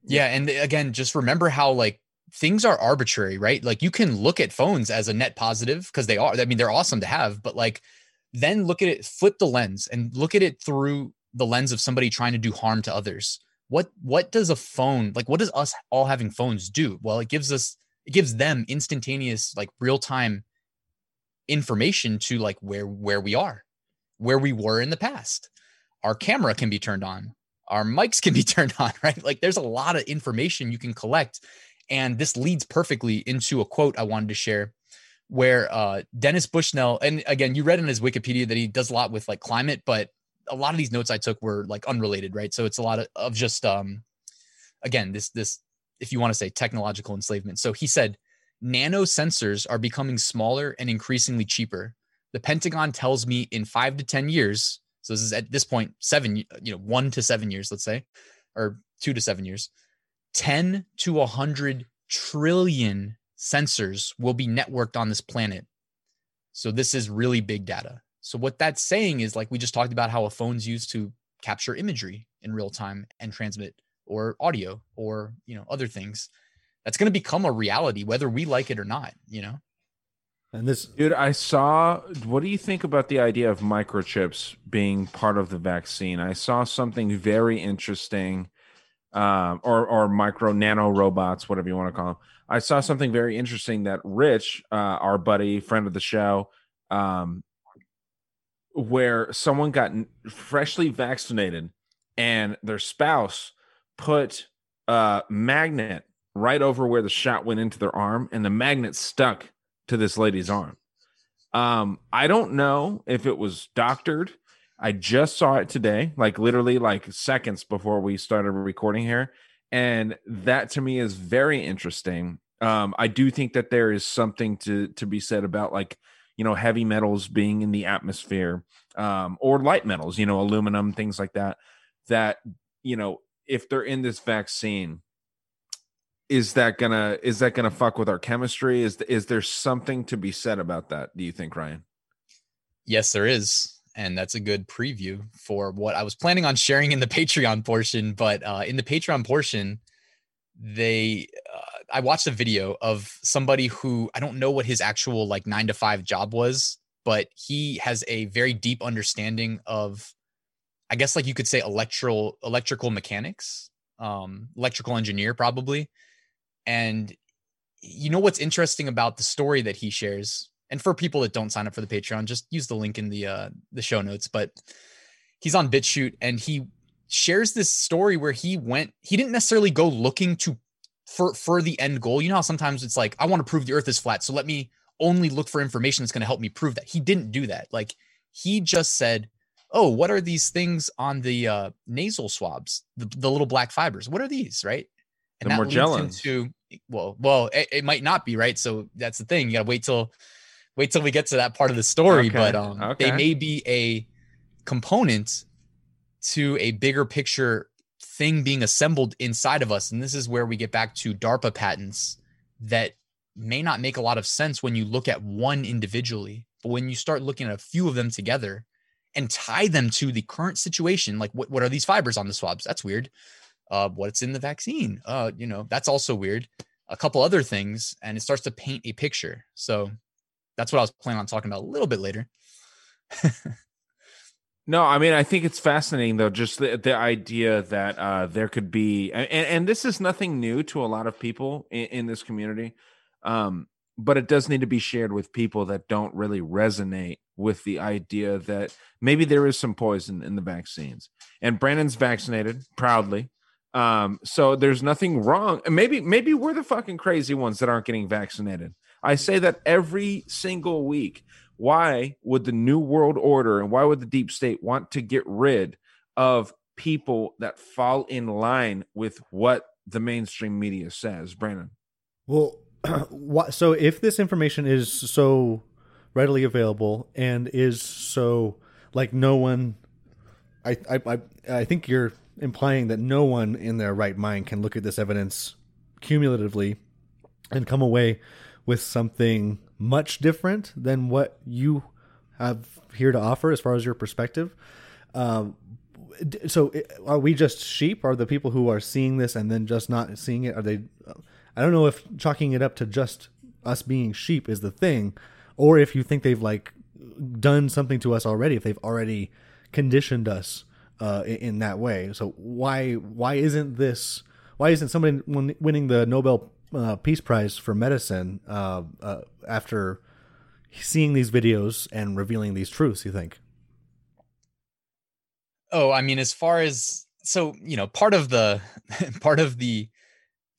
Yeah, and again, just remember how like things are arbitrary, right? Like you can look at phones as a net positive because they are. I mean, they're awesome to have, but like then look at it, flip the lens and look at it through the lens of somebody trying to do harm to others. What what does a phone like? What does us all having phones do? Well, it gives us it gives them instantaneous like real time information to like where where we are, where we were in the past. Our camera can be turned on our mics can be *laughs* turned on, right? Like there's a lot of information you can collect. And this leads perfectly into a quote I wanted to share where uh, Dennis Bushnell, and again, you read in his Wikipedia that he does a lot with like climate, but a lot of these notes I took were like unrelated, right? So it's a lot of, of just, um, again, this, this, if you want to say technological enslavement. So he said, nano sensors are becoming smaller and increasingly cheaper. The Pentagon tells me in five to 10 years, so this is at this point, seven, you know, one to seven years, let's say, or two to seven years, 10 to a hundred trillion sensors will be networked on this planet. So this is really big data. So what that's saying is like we just talked about how a phone's used to capture imagery in real time and transmit or audio or you know other things. That's going to become a reality whether we like it or not, you know. And this Dude, I saw. What do you think about the idea of microchips being part of the vaccine? I saw something very interesting, um, or or micro nano robots, whatever you want to call them. I saw something very interesting that Rich, uh, our buddy, friend of the show, um, where someone got freshly vaccinated and their spouse put a magnet right over where the shot went into their arm, and the magnet stuck to this lady's arm. Um, I don't know if it was doctored. I just saw it today, like literally like seconds before we started recording here. And that to me is very interesting. Um, I do think that there is something to to be said about like, you know, heavy metals being in the atmosphere, um, or light metals, you know, aluminum, things like that, that, you know, if they're in this vaccine, is that gonna is that gonna fuck with our chemistry is is there something to be said about that do you think ryan Yes, there is. And that's a good preview for what I was planning on sharing in the Patreon portion. But uh, in the Patreon portion, they, uh, I watched a video of somebody who I don't know what his actual like nine to five job was, but he has a very deep understanding of, I guess, like you could say electrical, electrical mechanics, um, electrical engineer, probably. And you know what's interesting about the story that he shares and for people that don't sign up for the patreon just use the link in the uh the show notes but he's on BitChute and he shares this story where he went he didn't necessarily go looking to for for the end goal. You know how sometimes it's like i want to prove the earth is flat so let me only look for information that's going to help me prove that. He didn't do that. Like he just said oh what are these things on the uh nasal swabs? The, the little black fibers. What are these? Right? And The that leads Morgellons. into well well it, it might not be right? So that's the thing. You gotta wait till wait till we get to that part of the story. Okay, but um okay. they may be a component to a bigger picture thing being assembled inside of us. And this is where we get back to darpa patents that may not make a lot of sense when you look at one individually but when you start looking at a few of them together and tie them to the current situation like what, what are these fibers on the swabs? That's weird. Uh what's in the vaccine? Uh you know that's also weird. A couple other things and it starts to paint a picture. So that's what i was planning on talking about a little bit later *laughs* no i mean i think it's fascinating though just the, the idea that uh there could be and, and this is nothing new to a lot of people in, in this community Um, but it does need to be shared with people that don't really resonate with the idea that maybe there is some poison in the vaccines. And Brandon's vaccinated proudly. Um, so there's nothing wrong. Maybe maybe we're the fucking crazy ones that aren't getting vaccinated. I say that every single week. Why would the new world order and why would the deep state want to get rid of people that fall in line with what the mainstream media says, Brandon? Well, *clears throat* so if this information is so readily available and is so like no one I, I I I think you're implying that no one in their right mind can look at this evidence cumulatively and come away with something much different than what you have here to offer as far as your perspective. Um, so are we just sheep? Are the people who are seeing this and then just not seeing it? Are they? I don't know if chalking it up to just us being sheep is the thing, or if you think they've like done something to us already. If they've already conditioned us uh, in, that way. So why why isn't this? Why isn't somebody winning the Nobel uh, Peace Prize for medicine uh, uh, after seeing these videos and revealing these truths? You think? Oh, I mean, as far as so, you know, part of the *laughs* part of the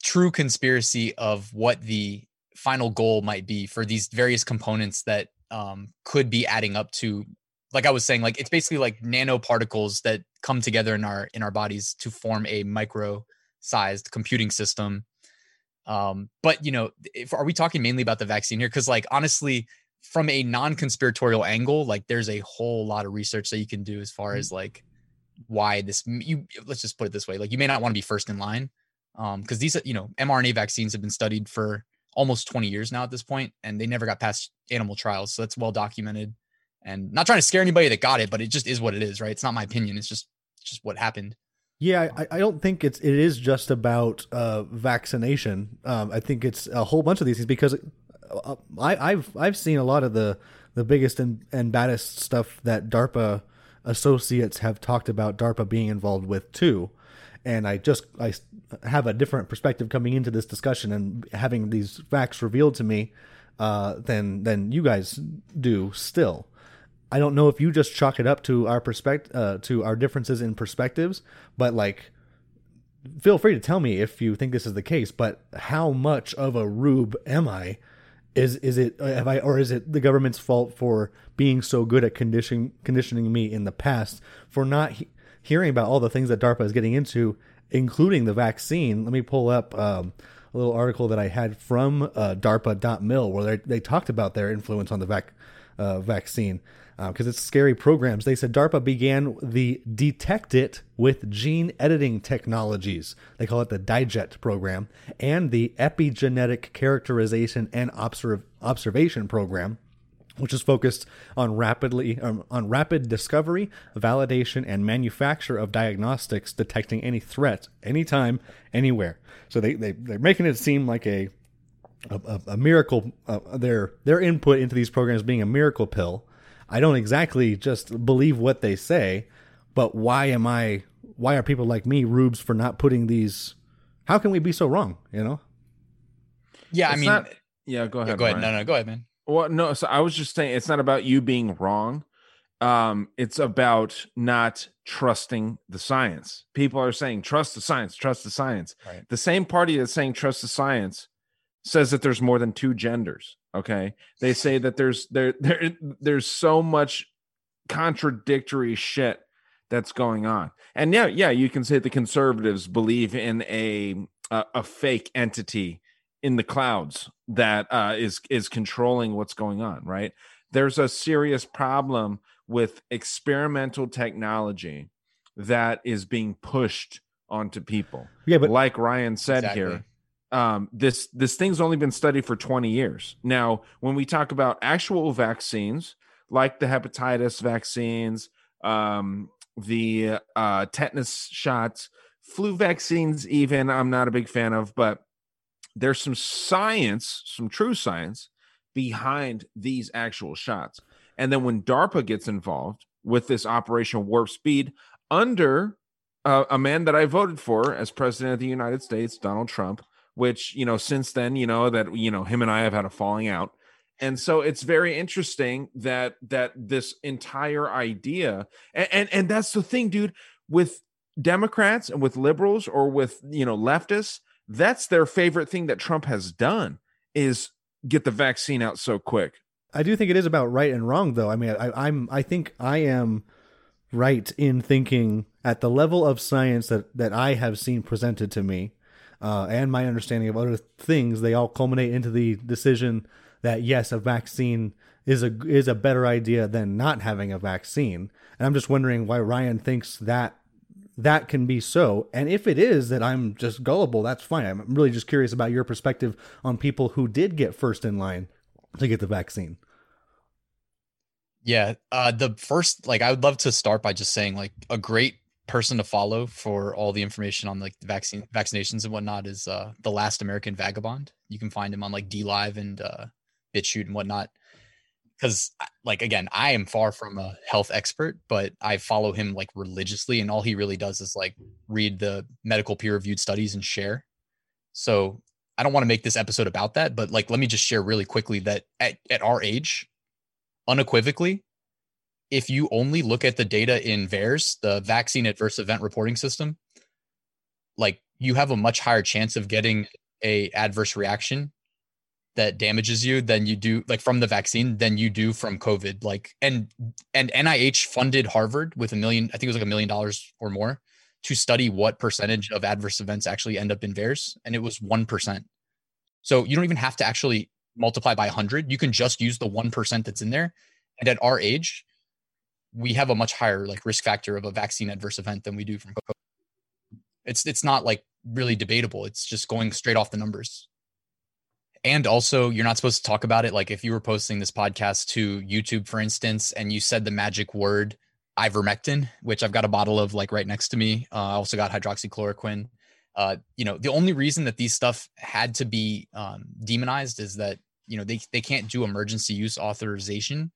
true conspiracy of what the final goal might be for these various components that um, could be adding up to like i was saying like it's basically like nanoparticles that come together in our in our bodies to form a micro sized computing system um but you know if are we talking mainly about the vaccine here? Because like honestly from a non-conspiratorial angle like there's a whole lot of research that you can do as far mm-hmm. as like why this you let's just put it this way like you may not want to be first in line um because these you know mRNA vaccines have been studied for almost 20 years now at this point and they never got past animal trials so that's well documented. And not trying to scare anybody that got it but it just is what it is right? It's not my opinion it's just just what happened yeah i, I don't think it's it is just about uh vaccination um i think it's a whole bunch of these things because uh, i i've i've seen a lot of the the biggest and, and baddest stuff that darpa associates have talked about DARPA being involved with too. And I just I have a different perspective coming into this discussion and having these facts revealed to me uh, than than you guys do. Still, I don't know if you just chalk it up to our perspective uh, to our differences in perspectives, but like feel free to tell me if you think this is the case. But how much of a rube am I? is is it have I or is it the government's fault for being so good at conditioning conditioning me in the past for not he- hearing about all the things that DARPA is getting into, including the vaccine? Let me pull up um, a little article that I had from uh, DARPA.mil where they, they talked about their influence on the vac, uh, vaccine because uh, it's scary programs. They said DARPA began the Detect It with gene editing technologies. They call it the DIGET program, and the Epigenetic Characterization and Observ- Observation program, which is focused on rapidly um, on rapid discovery, validation, and manufacture of diagnostics detecting any threat, anytime, anywhere. So they, they they're making it seem like a a, a miracle. Uh, their their input into these programs being a miracle pill I don't exactly just believe what they say, but why am I? Why are people like me rubes for not putting these? How can we be so wrong? You know? Yeah, it's I mean, not, yeah. Go ahead. Yeah, go ahead. Brian. No, no, go ahead, man. Well, no. So I was just saying, it's not about you being wrong. Um, it's about not trusting the science. People are saying trust the science, trust the science. Right. The same party that's saying trust the science says that there's more than two genders. Okay, they say that there's there there there's so much contradictory shit that's going on, and yeah, yeah, you can say the conservatives believe in a a, a fake entity in the clouds that uh, is is controlling what's going on. Right? There's a serious problem with experimental technology that is being pushed onto people. Yeah, but like Ryan said Exactly. here, um, this this thing's only been studied for 20 years. Now, when we talk about actual vaccines, like the hepatitis vaccines, um, the uh, tetanus shots, flu vaccines, even I'm not a big fan of, but there's some science, some true science behind these actual shots. And then when DARPA gets involved with this Operation Warp Speed under uh, a man that I voted for as president of the United States, Donald Trump, which you know since then you know that you know him and I have had a falling out. And so it's very interesting that that this entire idea and, and and that's the thing dude with Democrats and with liberals or with you know leftists that's their favorite thing that Trump has done is get the vaccine out so quick. I do think it is about right and wrong, though. I mean, I, I'm I think I am right in thinking at the level of science that that I have seen presented to me, uh, and my understanding of other things. They all culminate into the decision that yes, a vaccine is a is a better idea than not having a vaccine. And I'm just wondering why Ryan thinks that that can be so. And if it is that I'm just gullible, that's fine. I'm really just curious about your perspective on people who did get first in line to get the vaccine. Yeah, uh, the first like I would love to start by just saying like a great person to follow for all the information on like the vaccine vaccinations and whatnot is uh the last American vagabond. You can find him on like D Live and uh BitChute and whatnot because like again i am far from a health expert but i follow him like religiously and all he really does is like read the medical peer reviewed studies and share so i don't want to make this episode about that but like let me just share really quickly that at, at our age unequivocally if you only look at the data in VAERS, the vaccine adverse event reporting system, like you have a much higher chance of getting a adverse reaction that damages you than you do like from the vaccine than you do from COVID. Like and and NIH funded Harvard with a million, I think it was like a million dollars or more to study what percentage of adverse events actually end up in VAERS, and it was one percent. So you don't even have to actually multiply by 100. You can just use the one percent that's in there. And at our age, we have a much higher like risk factor of a vaccine adverse event than we do from COVID. It's it's not like really debatable. It's just going straight off the numbers and also you're not supposed to talk about it like if you were posting this podcast to youtube for instance and you said the magic word ivermectin which i've got a bottle of like right next to me uh, i also got hydroxychloroquine uh, you know the only reason that these stuff had to be um, demonized is that you know they, they can't do emergency use authorization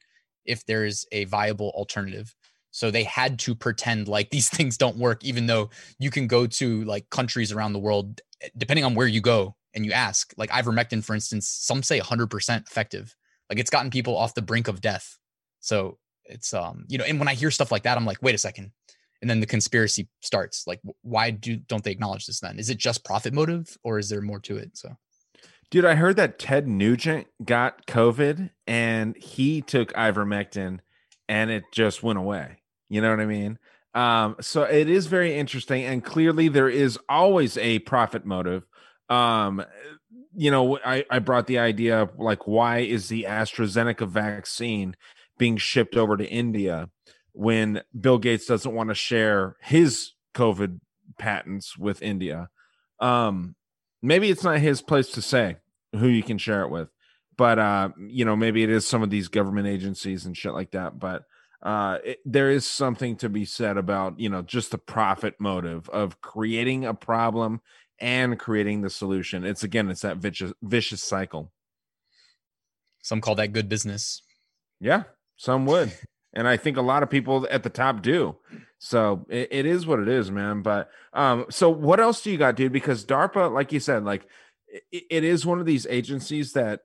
if there is a viable alternative so they had to pretend like these *laughs* things don't work even though you can go to like countries around the world depending on where you go and you ask, like ivermectin, for instance, some say 100% effective. Like it's gotten people off the brink of death. So it's, um, you know, and when I hear stuff like that, I'm like, wait a second. And then the conspiracy starts. Like, why do don't they acknowledge this then? Is it just profit motive or is there more to it? So, dude, I heard that Ted Nugent got COVID and he took ivermectin and it just went away. You know what I mean? Um, so it is very interesting, and clearly there is always a profit motive um you know i i brought the idea of like why is the astrazeneca vaccine being shipped over to india when bill gates doesn't want to share his covid patents with india um maybe it's not his place to say who you can share it with but uh you know maybe it is some of these government agencies and shit like that but uh it, there is something to be said about you know just the profit motive of creating a problem and creating the solution. It's again, it's that vicious vicious cycle. Some call that good business. Yeah, some would. *laughs* and I think a lot of people at the top do. So it, it is what it is, man. But um, so what else do you got, dude? Because DARPA, like you said, like it, is one of these agencies that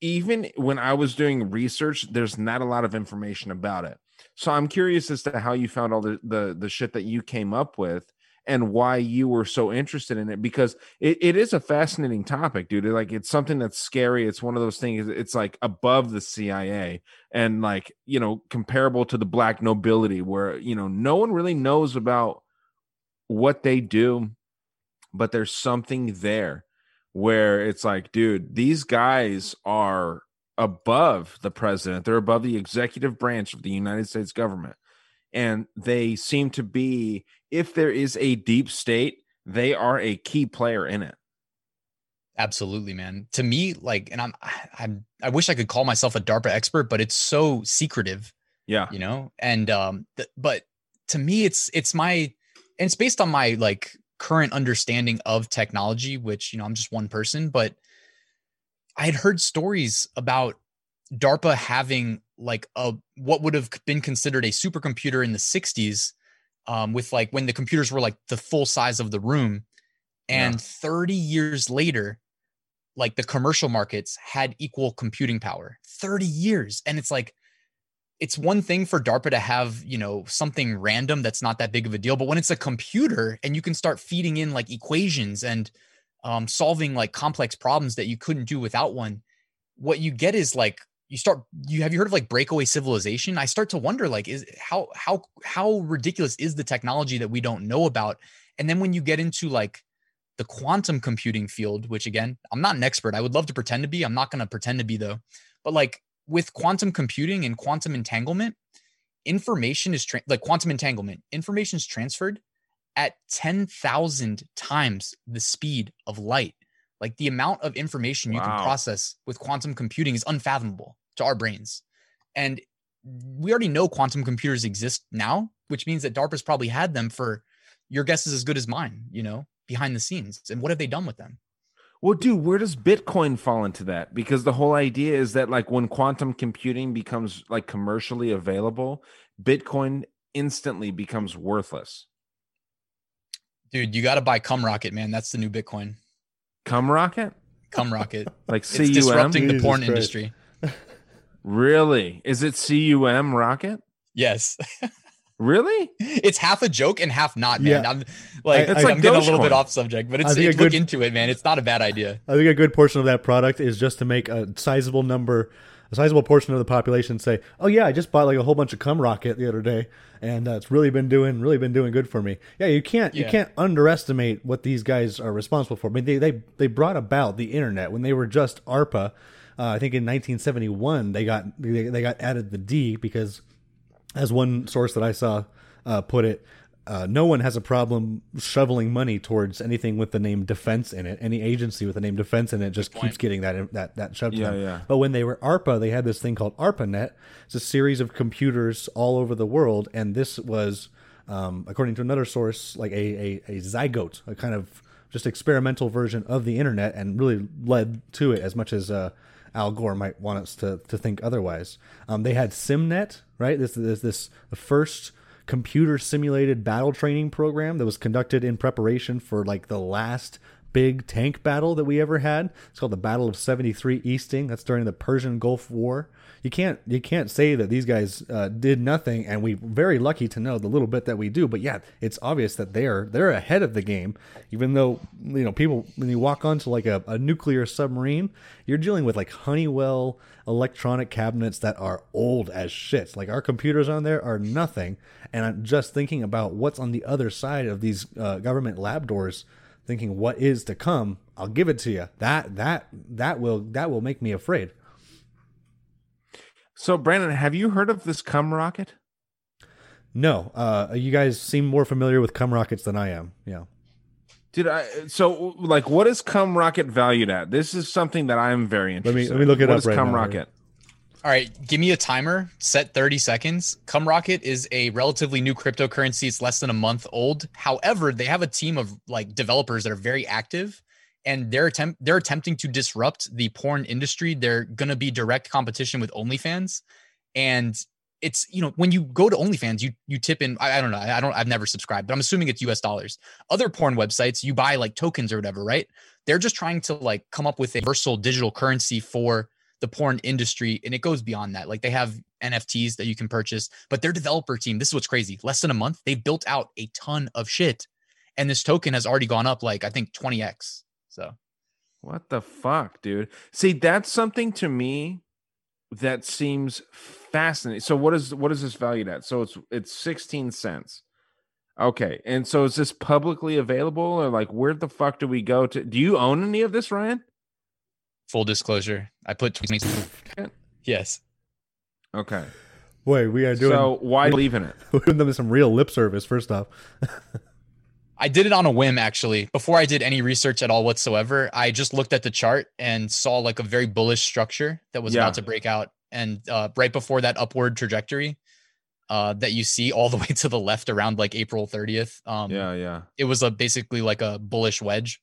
even when I was doing research, there's not a lot of information about it. So I'm curious as to how you found all the the, the shit that you came up with and why you were so interested in it because it, it is a fascinating topic dude. Like it's something that's scary. It's one of those things it's like above the cia and like you know comparable to the black nobility where you know no one really knows about what they do but there's something there where it's like dude these guys are above the president. They're above the executive branch of the united states government. And they seem to be if there is a deep state they are a key player in it. Absolutely man. To me like and i'm *sighs* i'm i wish i could call myself a darpa expert but it's so secretive yeah. you know? And um th- but to me it's it's my and it's based on my like current understanding of technology which you know i'm just one person but i had heard stories about darpa having like a what would have been considered a supercomputer in the 60s um, with like when the computers were like the full size of the room And 30 years later, like the commercial markets had equal computing power. 30 years. And it's like, it's one thing for DARPA to have, you know, something random that's not that big of a deal. But when it's a computer and you can start feeding in like equations and um, solving like complex problems that you couldn't do without one, what you get is like you start you have you heard of like breakaway civilization? I start to wonder like is how how how ridiculous is the technology that we don't know about? And then when you get into like the quantum computing field which again i'm not an expert. I would love to pretend to be. I'm not going to pretend to be though. But like with quantum computing and quantum entanglement information is tra- like quantum entanglement information is transferred at 10,000 times the speed of light like the amount of information you can process with quantum computing is unfathomable to our brains. And we already know quantum computers exist now, which means that DARPA's probably had them for your guess is as good as mine, you know, behind the scenes. And what have they done with them? Well, dude, where does Bitcoin fall into that? Because the whole idea is that like when quantum computing becomes like commercially available, Bitcoin instantly becomes worthless. Dude, you got to buy Cum Rocket, man. That's the new Bitcoin. Cum rocket? Cum Rocket. *laughs* Like it's CUM? disrupting the porn Christ. industry. Really? Is it CUM rocket? Yes. *laughs* Really? it's half a joke and half not, man. Yeah. I'm like, I- It's I'm like getting a little bit off subject, but I it's, think a it's look into it, man. It's not a bad idea. I think a good portion of that product is just to make a sizable number, a sizable portion of the population say, "Oh yeah, I just bought like a whole bunch of cum rocket the other day, and uh, it's really been doing really been doing good for me." Yeah, you can't you can't underestimate what these guys are responsible for. I mean, they they they brought about the internet when they were just ARPA. Uh, I think in 1971 they got they, they got added the D because as one source that I saw uh, put it, uh, no one has a problem shoveling money towards anything with the name defense in it. Any agency with the name defense in it just keeps getting that that that shoved Yeah, yeah. But when they were ARPA, they had this thing called ARPANET. It's a series of computers all over the world, and this was, um, according to another source, like a, a a zygote, a kind of just experimental version of the internet, and really led to it as much as. Uh, Al Gore might want us to, to think otherwise. Um, they had SimNet, right? This is this the first computer simulated battle training program that was conducted in preparation for like the last big tank battle that we ever had. It's called the Battle of 73 Easting. That's during the Persian Gulf War. You can't you can't say that these guys uh, did nothing, and we're very lucky to know the little bit that we do. But yeah, it's obvious that they're they're ahead of the game. Even though you know people when you walk onto like a, a nuclear submarine, you're dealing with like Honeywell electronic cabinets that are old as shit. Like our computers on there are nothing. And I'm just thinking about what's on the other side of these uh, government lab doors thinking what is to come i'll give it to you that that that will that will make me afraid So, Brandon, have you heard of this cum rocket? no uh you guys seem more familiar with cum rockets than i am yeah Did I? So, like, what is cum rocket valued at? This is something that I'm very me- interested. let me let me look it in. What up is right cum now here. rocket? All right, give me a timer, set 30 seconds. Cum Rocket is a relatively new cryptocurrency. It's less than a month old. However, they have a team of like developers that are very active and they're attempt they're attempting to disrupt the porn industry. They're going to be direct competition with OnlyFans. And it's, you know, when you go to OnlyFans, you you tip in I, I don't know. I don't I've never subscribed, but I'm assuming it's US dollars. Other porn websites, you buy like tokens or whatever, right? They're just trying to like come up with a universal digital currency for the porn industry and it goes beyond that like they have nfts that you can purchase but their developer team this is what's crazy less than a month they've built out a ton of shit and this token has already gone up like i think 20x so What the fuck, dude? See, that's something to me that seems fascinating. So, what is what is this valued at? So it's it's 16 cents. Okay, and so is this publicly available, or like where the fuck do we go to? Do you own any of this, Ryan? full disclosure i put 20 yes Okay, Wait, we are doing so why *laughs* leave in it? we're doing them some real lip service first off *laughs* I did it on a whim actually. Before I did any research at all whatsoever, I just looked at the chart and saw like a very bullish structure that was Yeah. about to break out. And uh, right before that upward trajectory uh, that you see all *laughs* the way to the left around like April 30th, um, Yeah, yeah, it was a basically like a bullish wedge.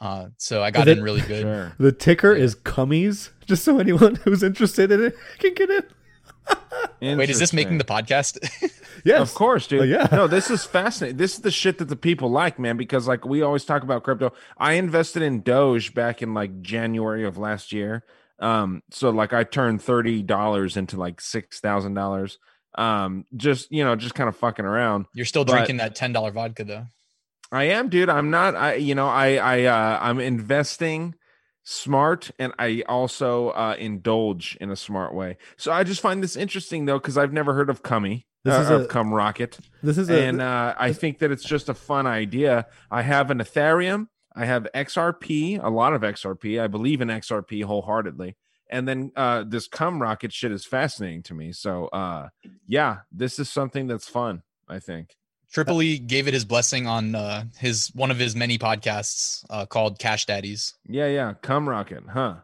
Uh, so I got Is it- in really good. sure. the ticker is cummies just so anyone *laughs* who's interested in it can get it Wait, is this making the podcast? *laughs* Yes, Of course, dude. Oh, yeah. No, this is fascinating. This is the shit that the people like, man, because like we always talk about crypto. I invested in Doge back in like January of last year. Um, so like I turned thirty dollars into like six thousand dollars. Um, just you know, just kind of fucking around. You're still But- drinking that ten dollar vodka though. I am, dude. I'm not. I you know, I I uh, I'm investing smart, and I also uh, indulge in a smart way. So I just find this interesting though, because I've never heard of Cummy. This uh, is a- Cum Rocket. This is a and uh, I think that it's just a fun idea. I have an Ethereum, I have XRP, a lot of XRP. I believe in XRP wholeheartedly. And then uh, this cum rocket shit is fascinating to me. So uh, yeah, this is something that's fun. I think. Triple E gave it his blessing on uh, his one of his many podcasts uh, called Cash Daddies. Yeah, yeah, cum rocket, huh?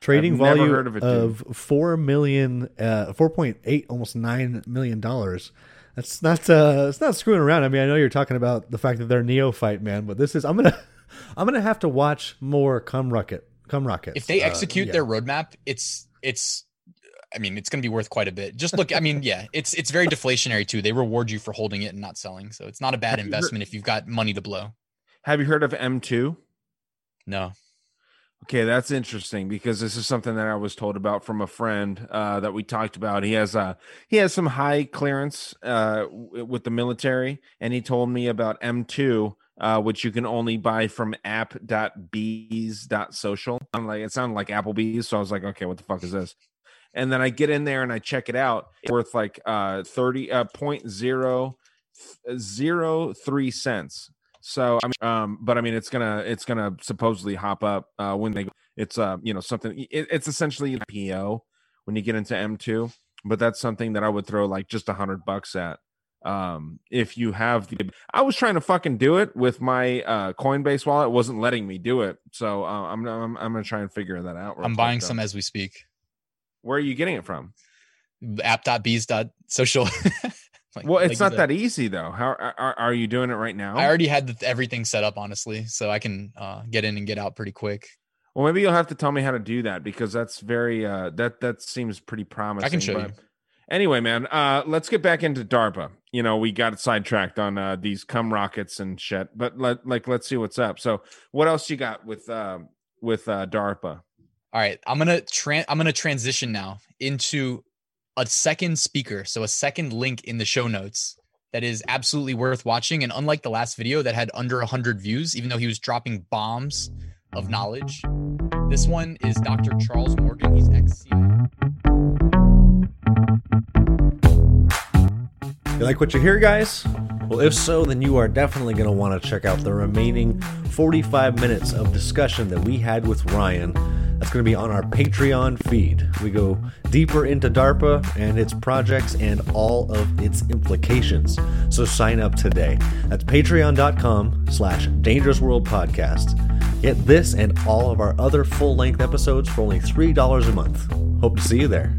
trading I've never of it, of, four million, uh, four point eight, almost nine million dollars. That's not uh, it's not screwing around. I mean, I know you're talking about the fact that they're neophyte, man, but this is I'm gonna *laughs* I'm gonna have to watch more cum rocket, cum rocket. If they execute their roadmap, it's it's I mean, it's going to be worth quite a bit. Just look, I mean, *laughs* yeah, it's it's very deflationary too. They reward you for holding it and not selling, so it's not a bad Have you heard- investment if you've got money to blow. Have you heard of M2? No, Okay, that's interesting because this is something that I was told about from a friend uh, that we talked about. He has uh, he has some high clearance uh, w- with the military, and he told me about M2, uh, which you can only buy from app.bees.social. I'm like, it sounded like Applebee's, so I was like, okay, what the fuck is this? And then I get in there and I check it out. It's worth like uh, thirty uh, point zero zero three cents. So I mean, um, but I mean, it's gonna it's gonna supposedly hop up uh, when they it's uh you know something it, it's essentially PO when you get into M2, but that's something that I would throw like just a hundred bucks at. Um, if you have the, I was trying to fucking do it with my uh Coinbase wallet, it wasn't letting me do it. So uh, I'm, I'm I'm gonna try and figure that out. I'm buying some as we speak. Where are you getting it from? App.bees.social. *laughs* Like- Well, it's you not said. that easy though. How are, are you doing it right now? I already had the, everything set up, honestly, so I can uh, get in and get out pretty quick. Well, maybe you'll have to tell me how to do that because that's very uh that that seems pretty promising. I can show you. Anyway, man, uh let's get back into DARPA. You know, we got sidetracked on uh these cum rockets and shit, but let like let's see what's up. So, what else you got with uh with uh DARPA? All right, I'm gonna tran I'm gonna transition now into a second speaker, so a second link in the show notes that is absolutely worth watching. And unlike the last video that had under 100 views, even though he was dropping bombs of knowledge, this one is Dr. Charles Morgan. He's ex CIA. You like what you hear, guys? Well, if so, then you are definitely going to want to check out the remaining 45 minutes of discussion that we had with Ryan. That's going to be on our Patreon feed. We go deeper into DARPA and its projects and all of its implications. So sign up today. That's patreon.com slash dangerous world podcast. Get this and all of our other full length episodes for only $3 a month. Hope to see you there.